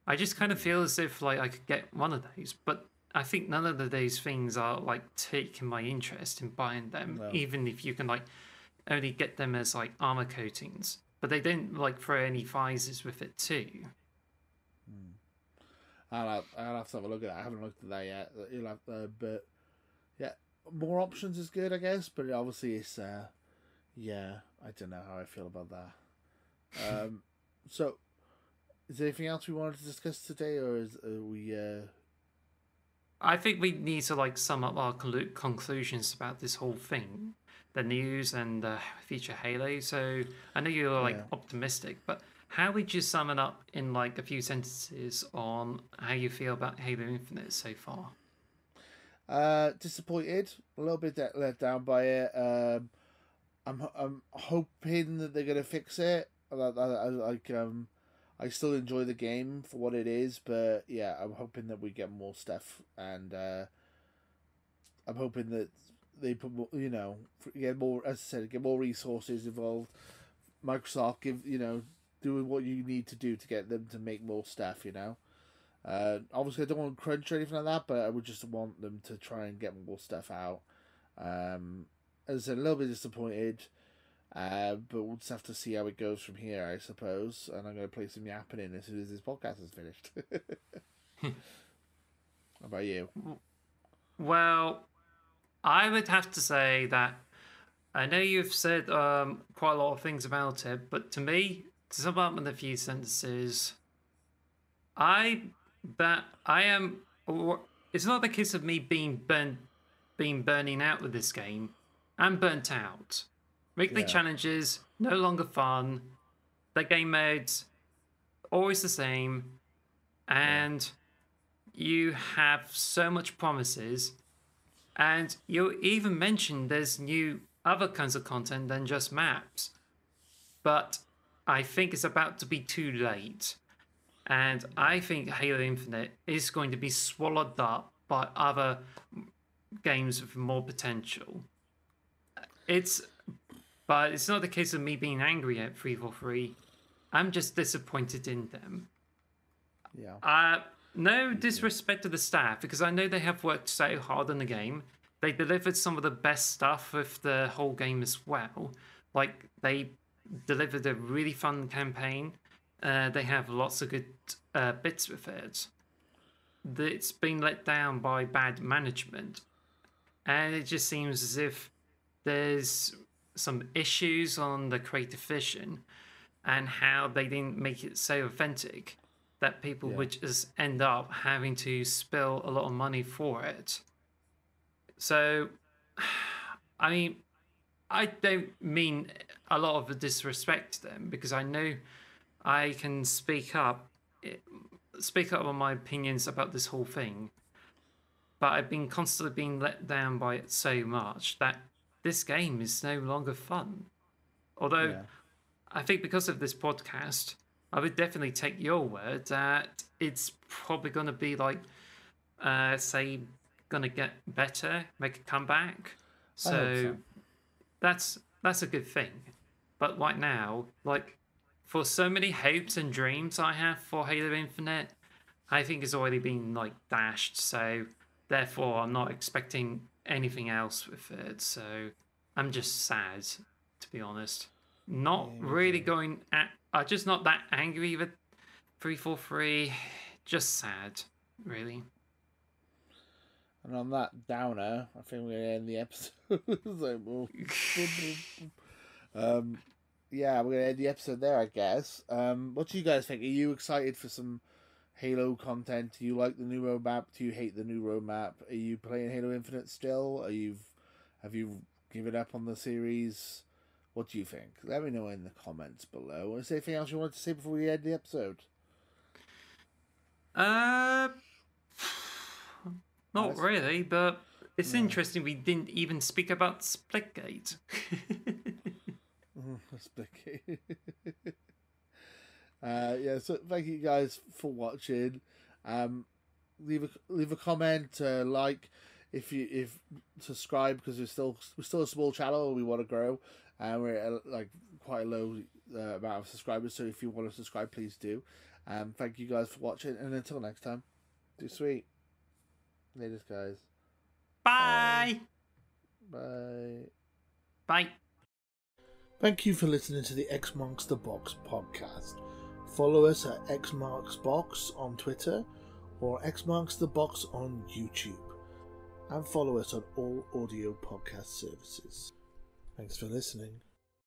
I just kind of feel as if like I could get one of those, but I think none of those things are like taking my interest in buying them, No. even if you can like only get them as like armor coatings. But they don't like throw any visors with it too. I'll have, I'll have to have a look at that. I haven't looked at that yet. You'll have, uh, but more options is good, I guess. But obviously, it's uh, yeah, I don't know how I feel about that. Um, so is there anything else we wanted to discuss today, or is uh, we? Uh, I think we need to like sum up our conclu- conclusions about this whole thing, the news and the future Halo. So I know you're like Yeah. optimistic, but how would you sum it up in like a few sentences on how you feel about Halo Infinite so far? Uh, disappointed, a little bit let- down by it. Um, I'm I'm hoping that they're gonna fix it. Like um, I still enjoy the game for what it is, but yeah, I'm hoping that we get more stuff, and uh, I'm hoping that they put more, you know, get more, as I said, get more resources involved. Microsoft give you know, doing what you need to do to get them to make more stuff. You know. Uh, obviously, I don't want crunch or anything like that, but I would just want them to try and get more stuff out. Um, as I said, a little bit disappointed, uh, but we'll just have to see how it goes from here, I suppose. And I'm going to play some yapping in as soon as this podcast is finished. how about you? Well, I would have to say that I know you've said um, quite a lot of things about it, but to me, to sum up in a few sentences, I that I am. It's not the case of me being burnt, being burning out with this game. I'm burnt out. Weekly Yeah. challenges no longer fun. The game modes always the same, and you have so much promises and you even mentioned there's new other kinds of content than just maps but i think it's about to be too late and i think halo infinite is going to be swallowed up by other games with more potential it's but it's not the case of me being angry at 343 i'm just disappointed in them Yeah. uh, no disrespect to the staff because I know they have worked so hard on the game. They delivered some of the best stuff with the whole game as well. Like they delivered a really fun campaign. Uh, they have lots of good uh, bits with it. It's been let down by bad management, and it just seems as if there's some issues on the creative vision and how they didn't make it so authentic that people Yeah. would just end up having to spill a lot of money for it. So, I mean, I don't mean a lot of disrespect to them because I know I can speak up, speak up on my opinions about this whole thing. But I've been constantly being let down by it so much that this game is no longer fun. Although Yeah. I think because of this podcast, I would definitely take your word that it's probably going to be like, uh, say, going to get better, make a comeback. So, so. that's that's a good thing. But right now, like for so many hopes and dreams I have for Halo Infinite, I think it's already been like dashed. So therefore, I'm not expecting anything else with it. So I'm just sad, to be honest. Not Yeah, really too. going at. I'm just not that angry with three four three. Just sad, really. And on that downer, I think we're going to end the episode. Um, yeah, we're going to end the episode there, I guess. Um, what do you guys think? Are you excited for some Halo content? Do you like the new roadmap? Do you hate the new roadmap? Are you playing Halo Infinite still? Are you have you given up on the series? What do you think? Let me know in the comments below. Is there anything else you wanted to say before we end the episode? Uh, not really, but it's No. interesting we didn't even speak about Splitgate. That's big. uh, yeah, so thank you guys for watching. Um, leave a leave a comment, uh, like if you if subscribe because we're still we're still a small channel. We want to grow, and we're at, like quite a low uh, amount of subscribers. So if you want to subscribe, please do. Um, thank you guys for watching, and until next time, do sweet. Latest, guys. Bye. Bye. Bye. Thank you for listening to the X Marks the Box podcast. Follow us at X Marks Box on Twitter or X Marks the Box on YouTube. And follow us on all audio podcast services. Thanks for listening.